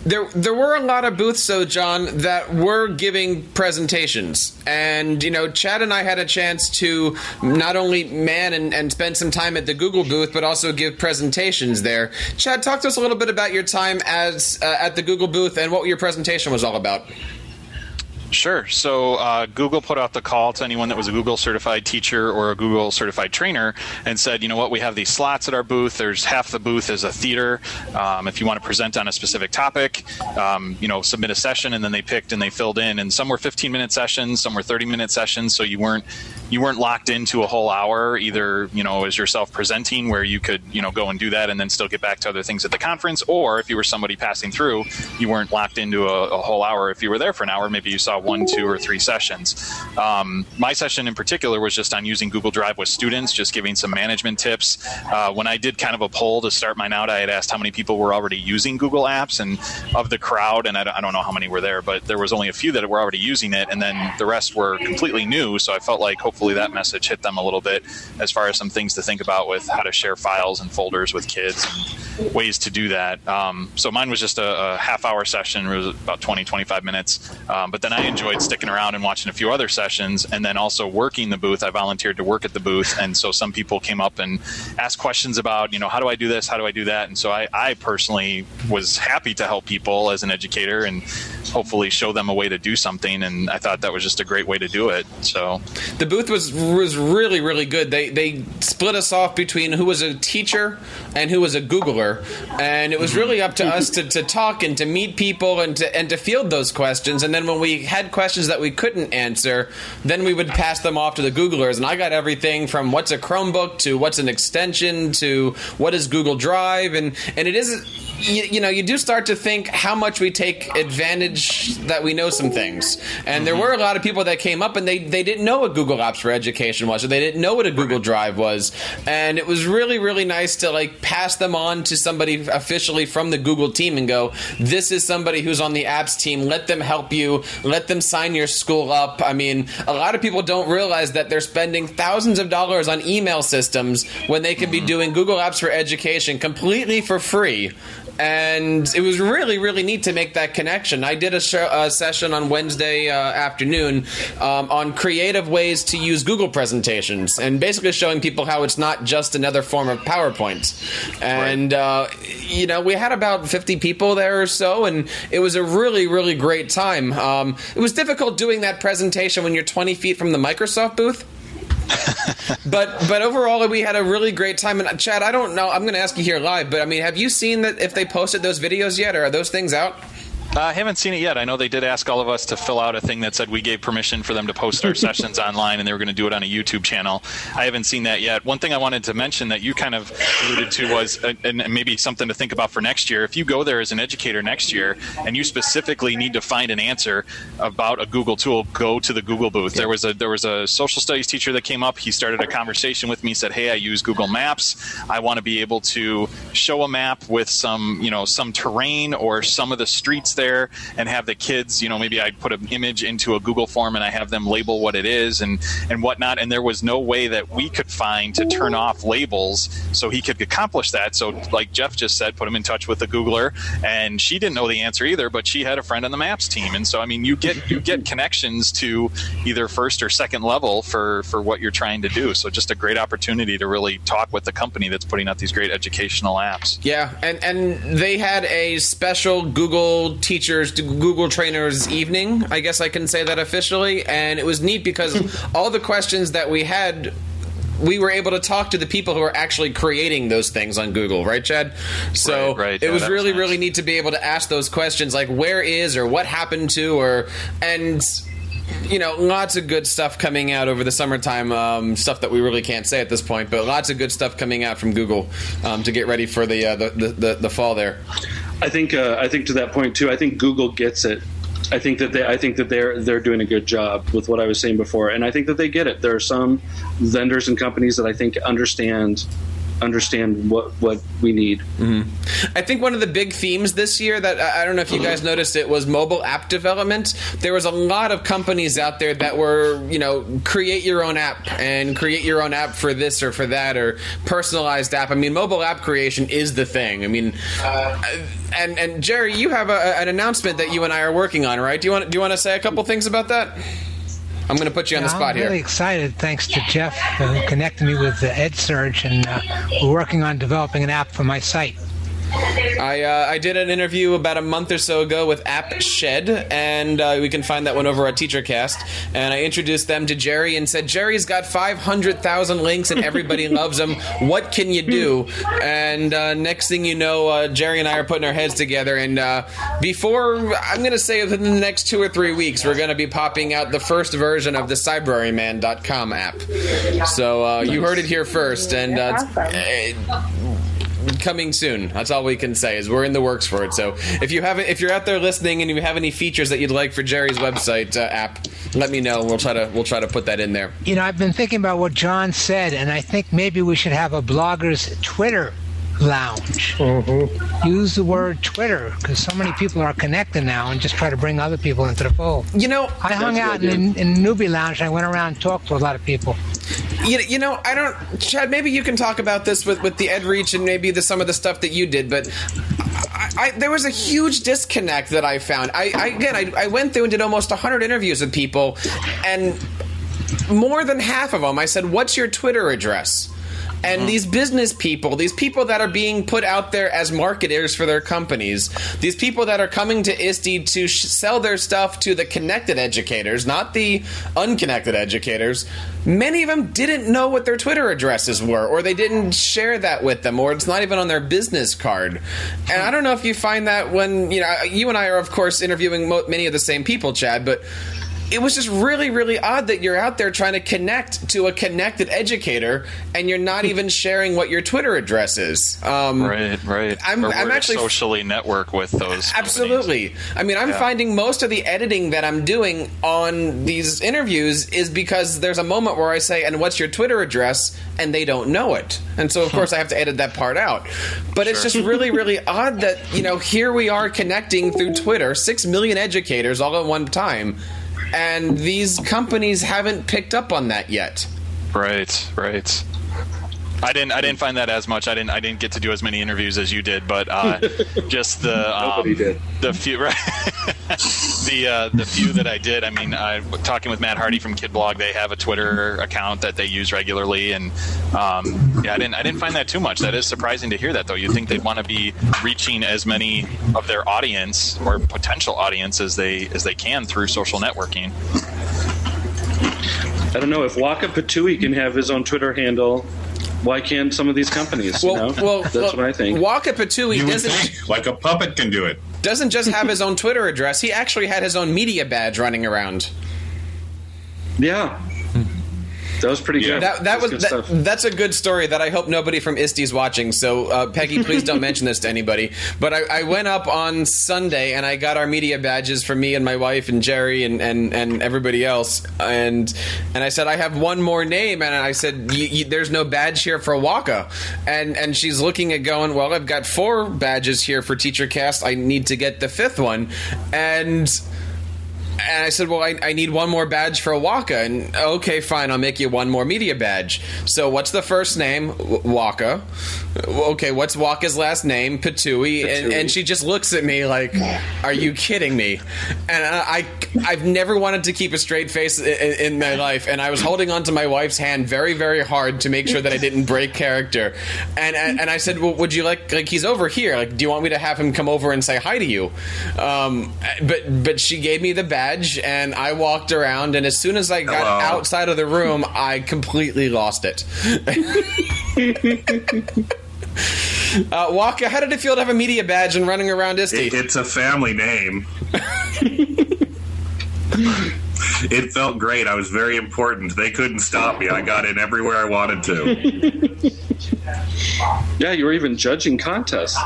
There, there were a lot of booths, though, John, that were giving presentations, and you know, Chad and I had a chance to not only man and, and spend some time at the Google booth, but also give presentations there. Chad, talk to us a little bit about your time as uh, at the Google booth and what your presentation was all about. Sure. So uh, Google put out the call to anyone that was a Google certified teacher or a Google certified trainer and said, you know what, we have these slots at our booth. There's half the booth is a theater. Um, if you want to present on a specific topic, um, you know, submit a session, and then they picked and they filled in. And some were 15 minute sessions, some were 30 minute sessions. So you weren't you weren't locked into a whole hour either. You know, as yourself presenting, where you could you know go and do that and then still get back to other things at the conference, or if you were somebody passing through, you weren't locked into a, a whole hour. If you were there for an hour, maybe you saw one, two, or three sessions. Um, my session in particular was just on using Google Drive with students, just giving some management tips. Uh, when I did kind of a poll to start mine out, I had asked how many people were already using Google Apps, and of the crowd, and I don't, I don't know how many were there, but there was only a few that were already using it, and then the rest were completely new. So I felt like hopefully that message hit them a little bit as far as some things to think about with how to share files and folders with kids and ways to do that. Um, so mine was just a, a half hour session, it was about 20, 25 minutes. Um, but then I enjoyed sticking around and watching a few other sessions and then also working the booth. I volunteered to work at the booth. And so some people came up and asked questions about, you know, how do I do this? How do I do that? And so I, I personally was happy to help people as an educator and hopefully show them a way to do something. And I thought that was just a great way to do it. So The booth was was really really good. They they split us off between who was a teacher and who was a Googler, and it was really up to us to, to talk and to meet people and to and to field those questions. And then when we had questions that we couldn't answer, then we would pass them off to the Googlers, and I got everything from what's a Chromebook to what's an extension to what is Google Drive, and and it is you, you, know, you do start to think how much we take advantage that we know some things. And there mm-hmm. were a lot of people that came up and they, they didn't know what Google Apps for Education was, or they didn't know what a Google Drive was. And it was really, really nice to like pass them on to somebody officially from the Google team and go, this is somebody who's on the apps team. Let them help you. Let them sign your school up. I mean, a lot of people don't realize that they're spending thousands of dollars on email systems when they could be mm-hmm. doing Google Apps for Education completely for free and it was really really neat to make that connection. I did a, show, a session on wednesday uh, afternoon um, on creative ways to use google presentations and basically showing people how it's not just another form of powerpoint. And uh, you know we had about 50 people there or so and it was a really really great time. Um, it was difficult doing that presentation when you're 20 feet from the microsoft booth but but overall, we had a really great time. And uh, Chad, I don't know. I'm going to ask you here live, but I mean, have you seen that if they posted those videos yet, or are those things out? I haven't seen it yet. I know they did ask all of us to fill out a thing that said we gave permission for them to post our sessions online, and they were going to do it on a YouTube channel. I haven't seen that yet. One thing I wanted to mention that you kind of alluded to was, uh, and maybe something to think about for next year. If you go there as an educator next year, and you specifically need to find an answer about a Google tool, go to the Google booth. There was a there was a social studies teacher that came up. He started a conversation with me. Said, "Hey, I use Google Maps. I want to be able to show a map with some you know some terrain or some of the streets there and have the kids, you know, maybe I put an image into a Google form and I have them label what it is and and whatnot. And there was no way that we could find to turn off labels so he could accomplish that. So, like Jeff just said, put him in touch with the Googler, and she didn't know the answer either, but she had a friend on the Maps team, and so I mean, you get you get connections to either first or second level for for what you're trying to do. So, just a great opportunity to really talk with the company that's putting out these great educational apps. Yeah, and and they had a special Google Teachers to Google Trainers Evening. I guess I can say that officially, and it was neat because all the questions that we had we were able to talk to the people who are actually creating those things on Google, right, Chad? So Right, right. it Yeah, was that really, was nice. really neat to be able to ask those questions, like where is or what happened to, or and you know, lots of good stuff coming out over the summertime. Um, stuff that we really can't say at this point, but lots of good stuff coming out from Google um, to get ready for the, uh, the, the the the fall there. I think uh, I think to that point too. I think Google gets it. I think that they I think that they're they're doing a good job with what I was saying before, and I think that they get it. There are some vendors and companies that I think understand understand what what we need. I think one of the big themes this year that I I don't know if you guys noticed it was mobile app development. There was a lot of companies out there that were, you know, create your own app and create your own app for this or for that or personalized app. I mean, mobile app creation is the thing. I mean, uh, and and Jerry, you have a, an announcement that you and I are working on, right? Do you want do you want to say a couple things about that? I'm going to put you on the spot I'm here. really excited, thanks to Jeff, uh, who connected me with the EdSurge, and uh, we're working on developing an app for my site. I uh, I did an interview about a month or so ago with App Shed, and uh, we can find that one over at TeacherCast. And I introduced them to Jerry and said, "Jerry's got five hundred thousand links, and everybody loves him. What can you do?" And uh, next thing you know, uh, Jerry and I are putting our heads together, and uh, before I'm going to say within the next two or three weeks, we're going to be popping out the first version of the CybraryMan.com app. So uh, you heard it here first, and uh, Awesome. Coming soon. That's all we can say is we're in the works for it. So if you haven't, if you're out there listening and you have any features that you'd like for Jerry's website uh, app, let me know. We'll try to we'll try to put that in there. You know, I've been thinking about what John said, and I think maybe we should have a blogger's Twitter lounge. Mm-hmm. Use the word Twitter because so many people are connected now, and just try to bring other people into the fold. You know, I hung out in, in Newbie Lounge. And I went around and talked to a lot of people. you, you know, I don't, Chad. Maybe you can talk about this with with the Ed Reach and maybe the, some of the stuff that you did, but. I, I, there was a huge disconnect that I found. I, I again, I, I went through and did almost 100 interviews with people, and more than half of them, I said, "What's your Twitter address?" And mm. these business people, these people that are being put out there as marketers for their companies, these people that are coming to ISTE to sh- sell their stuff to the connected educators, not the unconnected educators, many of them didn't know what their Twitter addresses were, or they didn't share that with them, or it's not even on their business card. And I don't know if you find that when, you know, you and I are, of course, interviewing mo- many of the same people, Chad, but it was just really, really odd that you're out there trying to connect to a connected educator and you're not even sharing what your Twitter address is. Um, Right, right. I'm- I'm actually- socially network with those. companies. Absolutely. I mean, I'm Yeah. finding most of the editing that I'm doing on these interviews is because there's a moment where I say, and what's your Twitter address? And they don't know it. And so, of course, I have to edit that part out. But it's just really, really odd that, you know, here we are connecting through Twitter, six million educators all at one time, and these companies haven't picked up on that yet. Right, right. I didn't. I didn't find that as much. I didn't. I didn't get to do as many interviews as you did, but uh, just the um, Nobody did. the few right, the uh, the few that I did. I mean, I talking with Matt Hardy from Kid Blog. They have a Twitter account that they use regularly, and um, yeah, I didn't. I didn't find that too much. That is surprising to hear that, though. You'd think they'd want to be reaching as many of their audience or potential audience as they as they can through social networking. I don't know if Waka Patui can have his own Twitter handle. Why can't some of these companies? you Well, know? well, that's well, what I think. Waka Patui doesn't think, like a puppet can do it. doesn't just have his own Twitter address. He actually had his own media badge running around. yeah, that was pretty Yeah. good. That, that was good that, stuff. that's a good story that I hope nobody from ISTE's watching. So uh, Peggy, please don't mention this to anybody. But I, I went up on Sunday and I got our media badges for me and my wife and Jerry and, and, and everybody else. And and I said I have one more name, and I said "You- you- there's no badge here for Waka. And and she's looking at going, well, I've got four badges here for TeacherCast. I need to get the fifth one, and. And I said, "Well, I, I need one more badge for Waka." And okay, fine, I'll make you one more media badge. So, what's the first name? Waka. Okay, what's Waka's last name? Patui. And, and she just looks at me like, "Are you kidding me?" And I, I have never wanted to keep a straight face in, in my life, and I was holding onto my wife's hand very, very hard to make sure that I didn't break character. And and, and I said, "Well, would you like like he's over here? Like, do you want me to have him come over and say hi to you?" Um, but but she gave me the badge, and I walked around, and as soon as I got Hello. outside of the room, I completely lost it. uh, Waka, how did it feel to have a media badge and running around ISTE? It, it's a family name. it felt great. I was very important. They couldn't stop me. I got in everywhere I wanted to. yeah, you were even judging contests.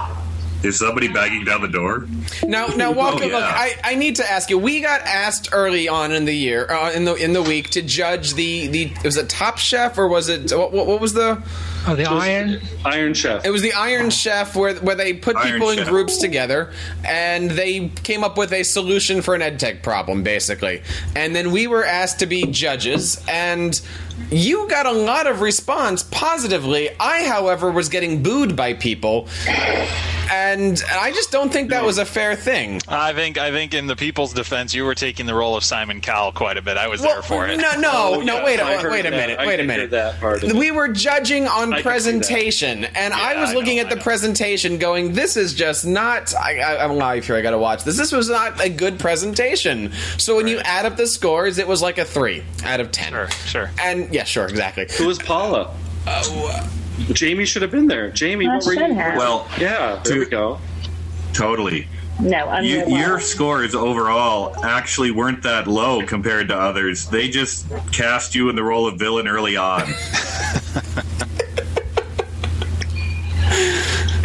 Is somebody banging down the door? Now, now, Walker, Oh, yeah. look, I, I need to ask you. We got asked early on in the year, uh, in the in the week, to judge the the It was it Top Chef or was it what, what, what was the? Oh, the iron. Iron Chef. It was the Iron Chef where where they put Iron people in Chef. groups together and they came up with a solution for an edtech problem, basically. And then we were asked to be judges and. You got a lot of response positively. I, however, was getting booed by people, and I just don't think that was a fair thing. I think I think in the people's defense, you were taking the role of Simon Cowell quite a bit. I was there for it. No, no, Oh, no. wait, a, heard wait a minute. Wait a minute. we were judging on I could see that. presentation, and I Yeah, was I looking know, at the presentation, going, "This is just not." I, I, I'm live here. I got to watch this. This was not a good presentation. So when you add up the scores, it was like a three out of ten. Sure, sure. And yeah, sure, exactly. Who was Paula? Uh, Jamie should have been there. Jamie, I what were you? have. Well, Yeah, there To- we go. totally. No, I'm You, your scores overall actually weren't that low compared to others. They just cast you in the role of villain early on.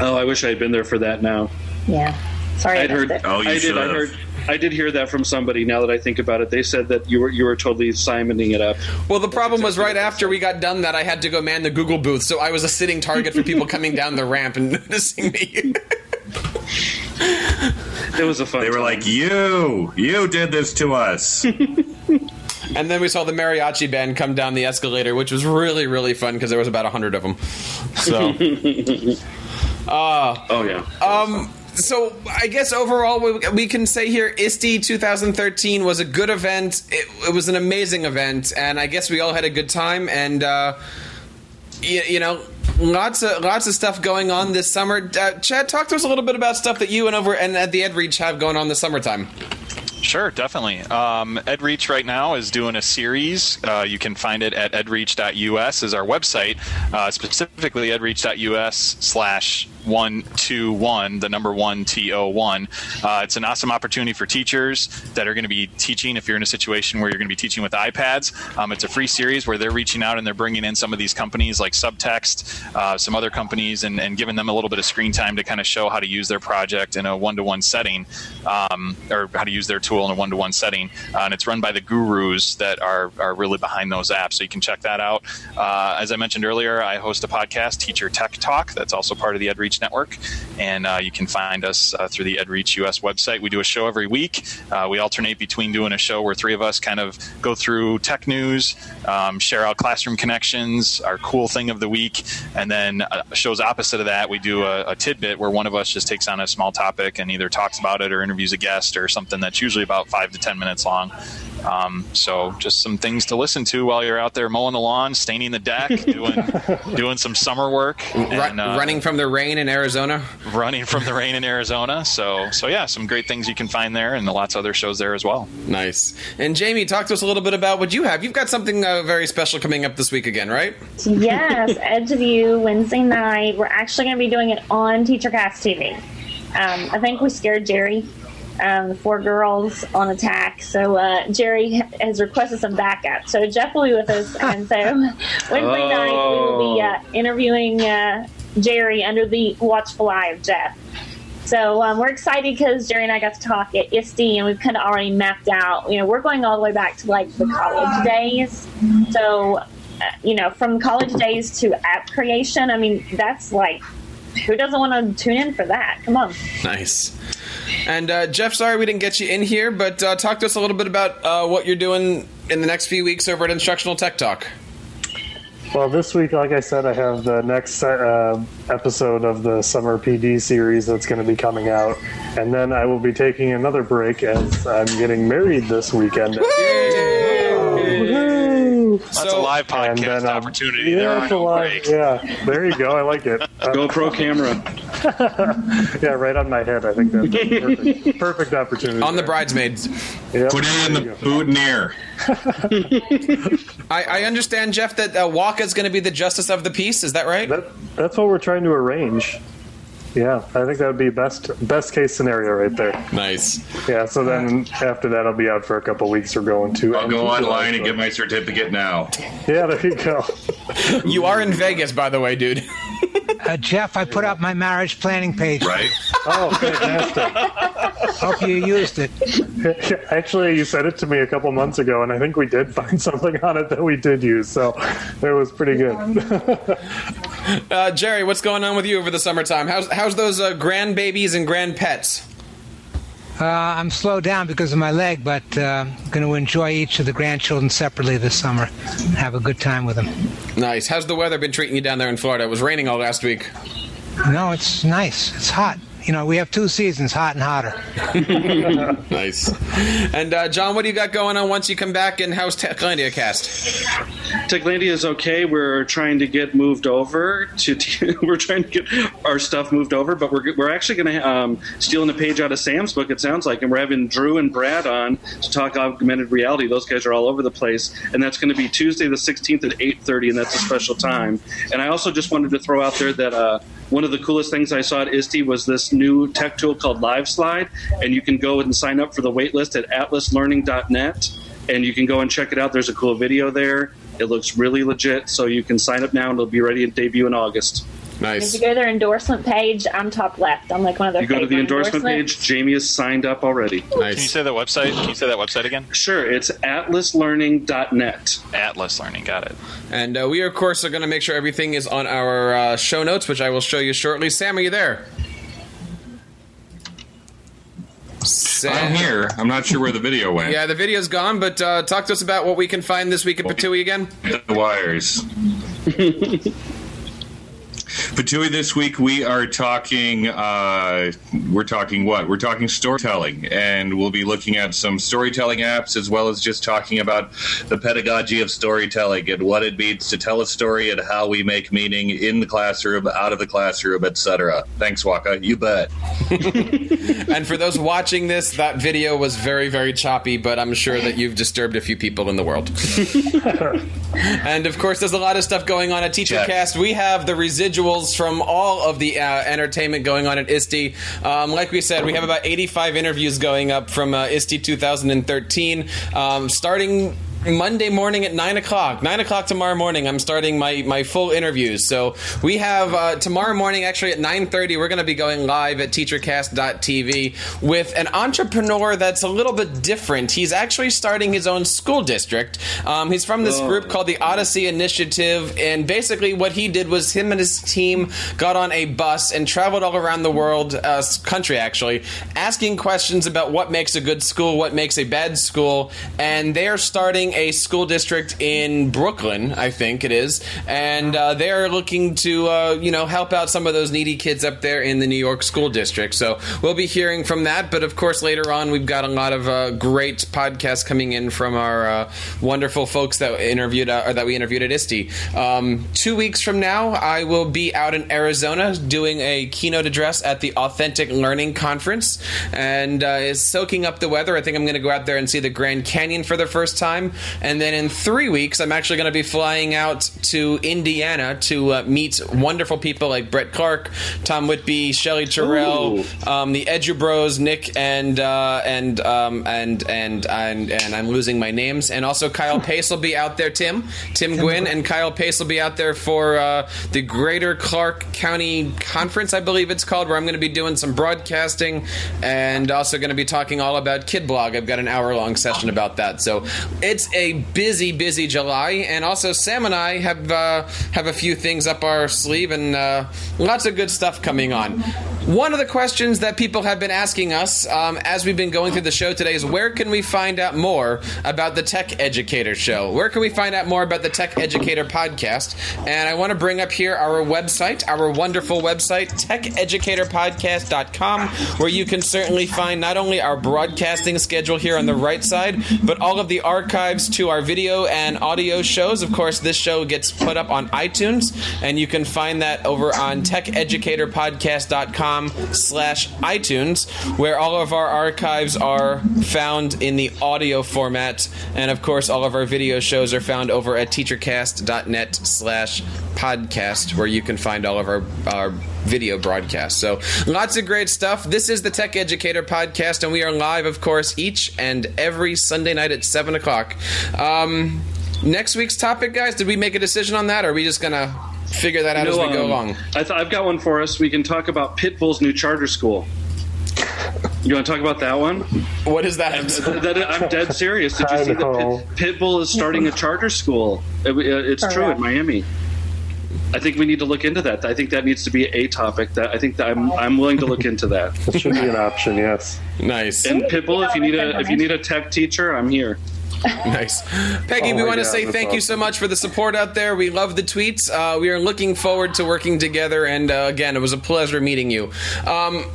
Oh, I wish I had been there for that now. Yeah. Sorry, I I'd heard. it. Oh, you I did. should I have. heard. I did hear that from somebody. Now that I think about it, they said that you were you were totally Simoning it up. Well, the problem was right what they after we got done that I had to go man the Google booth, so I was a sitting target for people coming down the ramp and noticing me. It was a fun. They were time. like, "You, you did this to us." And then we saw the mariachi band come down the escalator, which was really, really fun because there was about a hundred of them. So, oh yeah. um, so I guess overall we, we can say here, ISTE 2013 was a good event. It, it was an amazing event, and I guess we all had a good time. And uh, you, you know, lots of lots of stuff going on this summer. Uh, Chad, talk to us a little bit about stuff that you and over and at the Ed Reach have going on this summertime. Sure, definitely. Um, EdReach right now is doing a series. Uh, you can find it at edreach.us is our website, uh, specifically edreach.us slash one two one, the number one T O one. Uh, it's an awesome opportunity for teachers that are going to be teaching. If you're in a situation where you're going to be teaching with iPads, um, it's a free series where they're reaching out and they're bringing in some of these companies like Subtext, uh, some other companies, and, and giving them a little bit of screen time to kind of show how to use their project in a one-to-one setting, um, or how to use their tool in a one-to-one setting. Uh, and it's run by the gurus that are are really behind those apps. So you can check that out. Uh, as I mentioned earlier, I host a podcast, Teacher Tech Talk. That's also part of the EdReach network, and uh, you can find us uh, through the EdReach US website. We do a show every week. Uh, we alternate between doing a show where three of us kind of go through tech news, um, share out classroom connections, our cool thing of the week, and then shows opposite of that, we do a, a tidbit where one of us just takes on a small topic and either talks about it or interviews a guest or something that's usually about five to ten minutes long. Um, so just some things to listen to while you're out there mowing the lawn, staining the deck, doing doing some summer work, and, uh, running from the rain in Arizona. Running from the rain in Arizona. So so yeah, some great things you can find there, and lots of other shows there as well. Nice. And Jamie, talk to us a little bit about what you have. You've got something uh, very special coming up this week again, right? Yes, EduView Wednesday night. We're actually going to be doing it on TeacherCast TV. Um, I think we scared Jerry um, the four girls on attack. So uh, Jerry has requested some backup. So Jeff will be with us, and so Wednesday oh. night we will be uh, interviewing uh, Jerry under the watchful eye of Jeff. So um, we're excited because Jerry and I got to talk at ISTE, and we've kind of already mapped out. You know, we're going all the way back to like the college days. So, uh, you know, from college days to app creation. I mean, that's like who doesn't want to tune in for that? Come on. Nice. And uh, Jeff, sorry we didn't get you in here, but uh, talk to us a little bit about uh, what you're doing in the next few weeks over at Instructional Tech Talk. Well, this week, like I said, I have the next uh, episode of the Summer PD series that's going to be coming out. And then I will be taking another break as I'm getting married this weekend. That's so, a live podcast then, um, opportunity. Yeah, there are no live, yeah, there you go. I like it. Uh, GoPro camera. yeah, right on my head. I think that's perfect, perfect opportunity. On the bridesmaids. Yep, Put it in the boutonniere. I, I, understand, Jeff, that uh, Waka is going to be the justice of the peace. Is that right? That, that's what we're trying to arrange. Yeah, I think that would be best best case scenario right there. Nice. Yeah, so then after that, I'll be out for a couple weeks. We're going to. I'll go online and get my certificate now. Yeah, there you go. you are in Vegas, by the way, dude. Uh, Jeff, I put up my marriage planning page. Right. Oh, fantastic. Hope you used it. Actually, you sent it to me a couple months ago, and I think we did find something on it that we did use, so it was pretty good. uh, Jerry, what's going on with you over the summertime? How's, how's those uh, grandbabies and grandpets? Uh, I'm slowed down because of my leg, but uh, I'm going to enjoy each of the grandchildren separately this summer. Have a good time with them. Nice. How's the weather been treating you down there in Florida? It was raining all last week. No, it's nice. It's hot you know, we have two seasons, hot and hotter. nice. And uh, John, what do you got going on once you come back? And how's Techlandia cast? Techlandia is okay. We're trying to get moved over to. we're trying to get our stuff moved over, but we're we're actually going to um, stealing a page out of Sam's book. It sounds like, and we're having Drew and Brad on to talk augmented reality. Those guys are all over the place, and that's going to be Tuesday the 16th at 8:30, and that's a special time. And I also just wanted to throw out there that. Uh, one of the coolest things I saw at ISTE was this new tech tool called LiveSlide, and you can go and sign up for the waitlist at atlaslearning.net, and you can go and check it out. There's a cool video there. It looks really legit, so you can sign up now, and it'll be ready to debut in August. Nice. If you go to their endorsement page, I'm top left. I'm like one of their. You go to the endorsement page. Jamie is signed up already. Nice. Can you say the website? Can you say that website again? Sure. It's atlaslearning.net. Atlas Learning. Got it. And uh, we, of course, are going to make sure everything is on our uh, show notes, which I will show you shortly. Sam, are you there? Sam. I'm here. I'm not sure where the video went. Yeah, the video's gone, but uh, talk to us about what we can find this week at Patui again. The wires. Patui, this week we are talking. Uh, we're talking what? We're talking storytelling, and we'll be looking at some storytelling apps as well as just talking about the pedagogy of storytelling and what it means to tell a story and how we make meaning in the classroom, out of the classroom, etc. Thanks, Waka. You bet. and for those watching this, that video was very, very choppy, but I'm sure that you've disturbed a few people in the world. And of course, there's a lot of stuff going on at TeacherCast. We have the residuals from all of the uh, entertainment going on at ISTE. Um, like we said, we have about 85 interviews going up from uh, ISTE 2013, um, starting Monday morning at nine o'clock. Nine o'clock tomorrow morning. I'm starting my, my full interviews. So we have uh, tomorrow morning, actually at nine thirty, we're going to be going live at TeacherCast.tv with an entrepreneur that's a little bit different. He's actually starting his own school district. Um, he's from this group called the Odyssey Initiative, and basically what he did was him and his team got on a bus and traveled all around the world, uh, country actually, asking questions about what makes a good school, what makes a bad school, and they are starting a school district in Brooklyn, I think it is, and uh, they're looking to uh, you know help out some of those needy kids up there in the New York school district. So we'll be hearing from that, but of course later on we've got a lot of uh, great podcasts coming in from our uh, wonderful folks that interviewed uh, or that we interviewed at ISTE. Um, two weeks from now, I will be out in Arizona doing a keynote address at the Authentic Learning Conference, and uh, is soaking up the weather. I think I'm going to go out there and see the Grand Canyon for the first time. And then in three weeks, I'm actually going to be flying out to Indiana to uh, meet wonderful people like Brett Clark, Tom Whitby, Shelly Terrell, um, the Edu Bros, Nick, and uh, and um, and and and and I'm losing my names. And also Kyle Pace will be out there. Tim, Tim Gwynn, and Kyle Pace will be out there for uh, the Greater Clark County Conference, I believe it's called, where I'm going to be doing some broadcasting and also going to be talking all about Kid Blog. I've got an hour long session about that. So it's a busy, busy July, and also Sam and I have uh, have a few things up our sleeve and uh, lots of good stuff coming on. One of the questions that people have been asking us um, as we've been going through the show today is where can we find out more about the Tech Educator Show? Where can we find out more about the Tech Educator Podcast? And I want to bring up here our website, our wonderful website, techeducatorpodcast.com, where you can certainly find not only our broadcasting schedule here on the right side, but all of the archives to our video and audio shows. Of course, this show gets put up on iTunes, and you can find that over on techeducatorpodcast.com slash iTunes, where all of our archives are found in the audio format. And of course, all of our video shows are found over at teachercast.net slash podcast, where you can find all of our, our video broadcasts. So lots of great stuff. This is the Tech Educator Podcast, and we are live, of course, each and every Sunday night at 7 o'clock. Um, next week's topic, guys, did we make a decision on that, or are we just going to figure that out You as know, we go um, along? I th- I've got one for us. We can talk about Pitbull's new charter school. You want to talk about that one? What is that? That- I'm dead serious. Did you see that. Pit, Pitbull is starting a charter school? It- it's true in Miami. I think we need to look into that. I think that needs to be a topic. That I think that I'm I'm willing to look into that. It should be an option, yes. nice. And Pitbull, if you need a if you need a tech teacher, I'm here. Nice. Peggy, Oh we my want to say that's thank you so much for the support out there. We love the tweets. Uh, we are looking forward to working together. And uh, again, it was a pleasure meeting you. Um,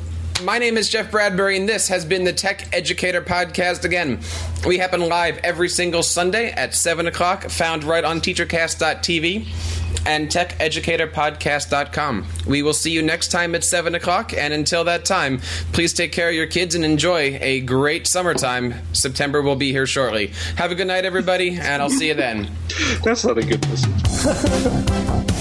my name is Jeff Bradbury, and this has been the Tech Educator Podcast. Again, we happen live every single Sunday at 7 o'clock, found right on teachercast.tv and techeducatorpodcast.com. We will see you next time at 7 o'clock, and until that time, please take care of your kids and enjoy a great summertime. September will be here shortly. Have a good night, everybody, and I'll see you then. That's not a good message.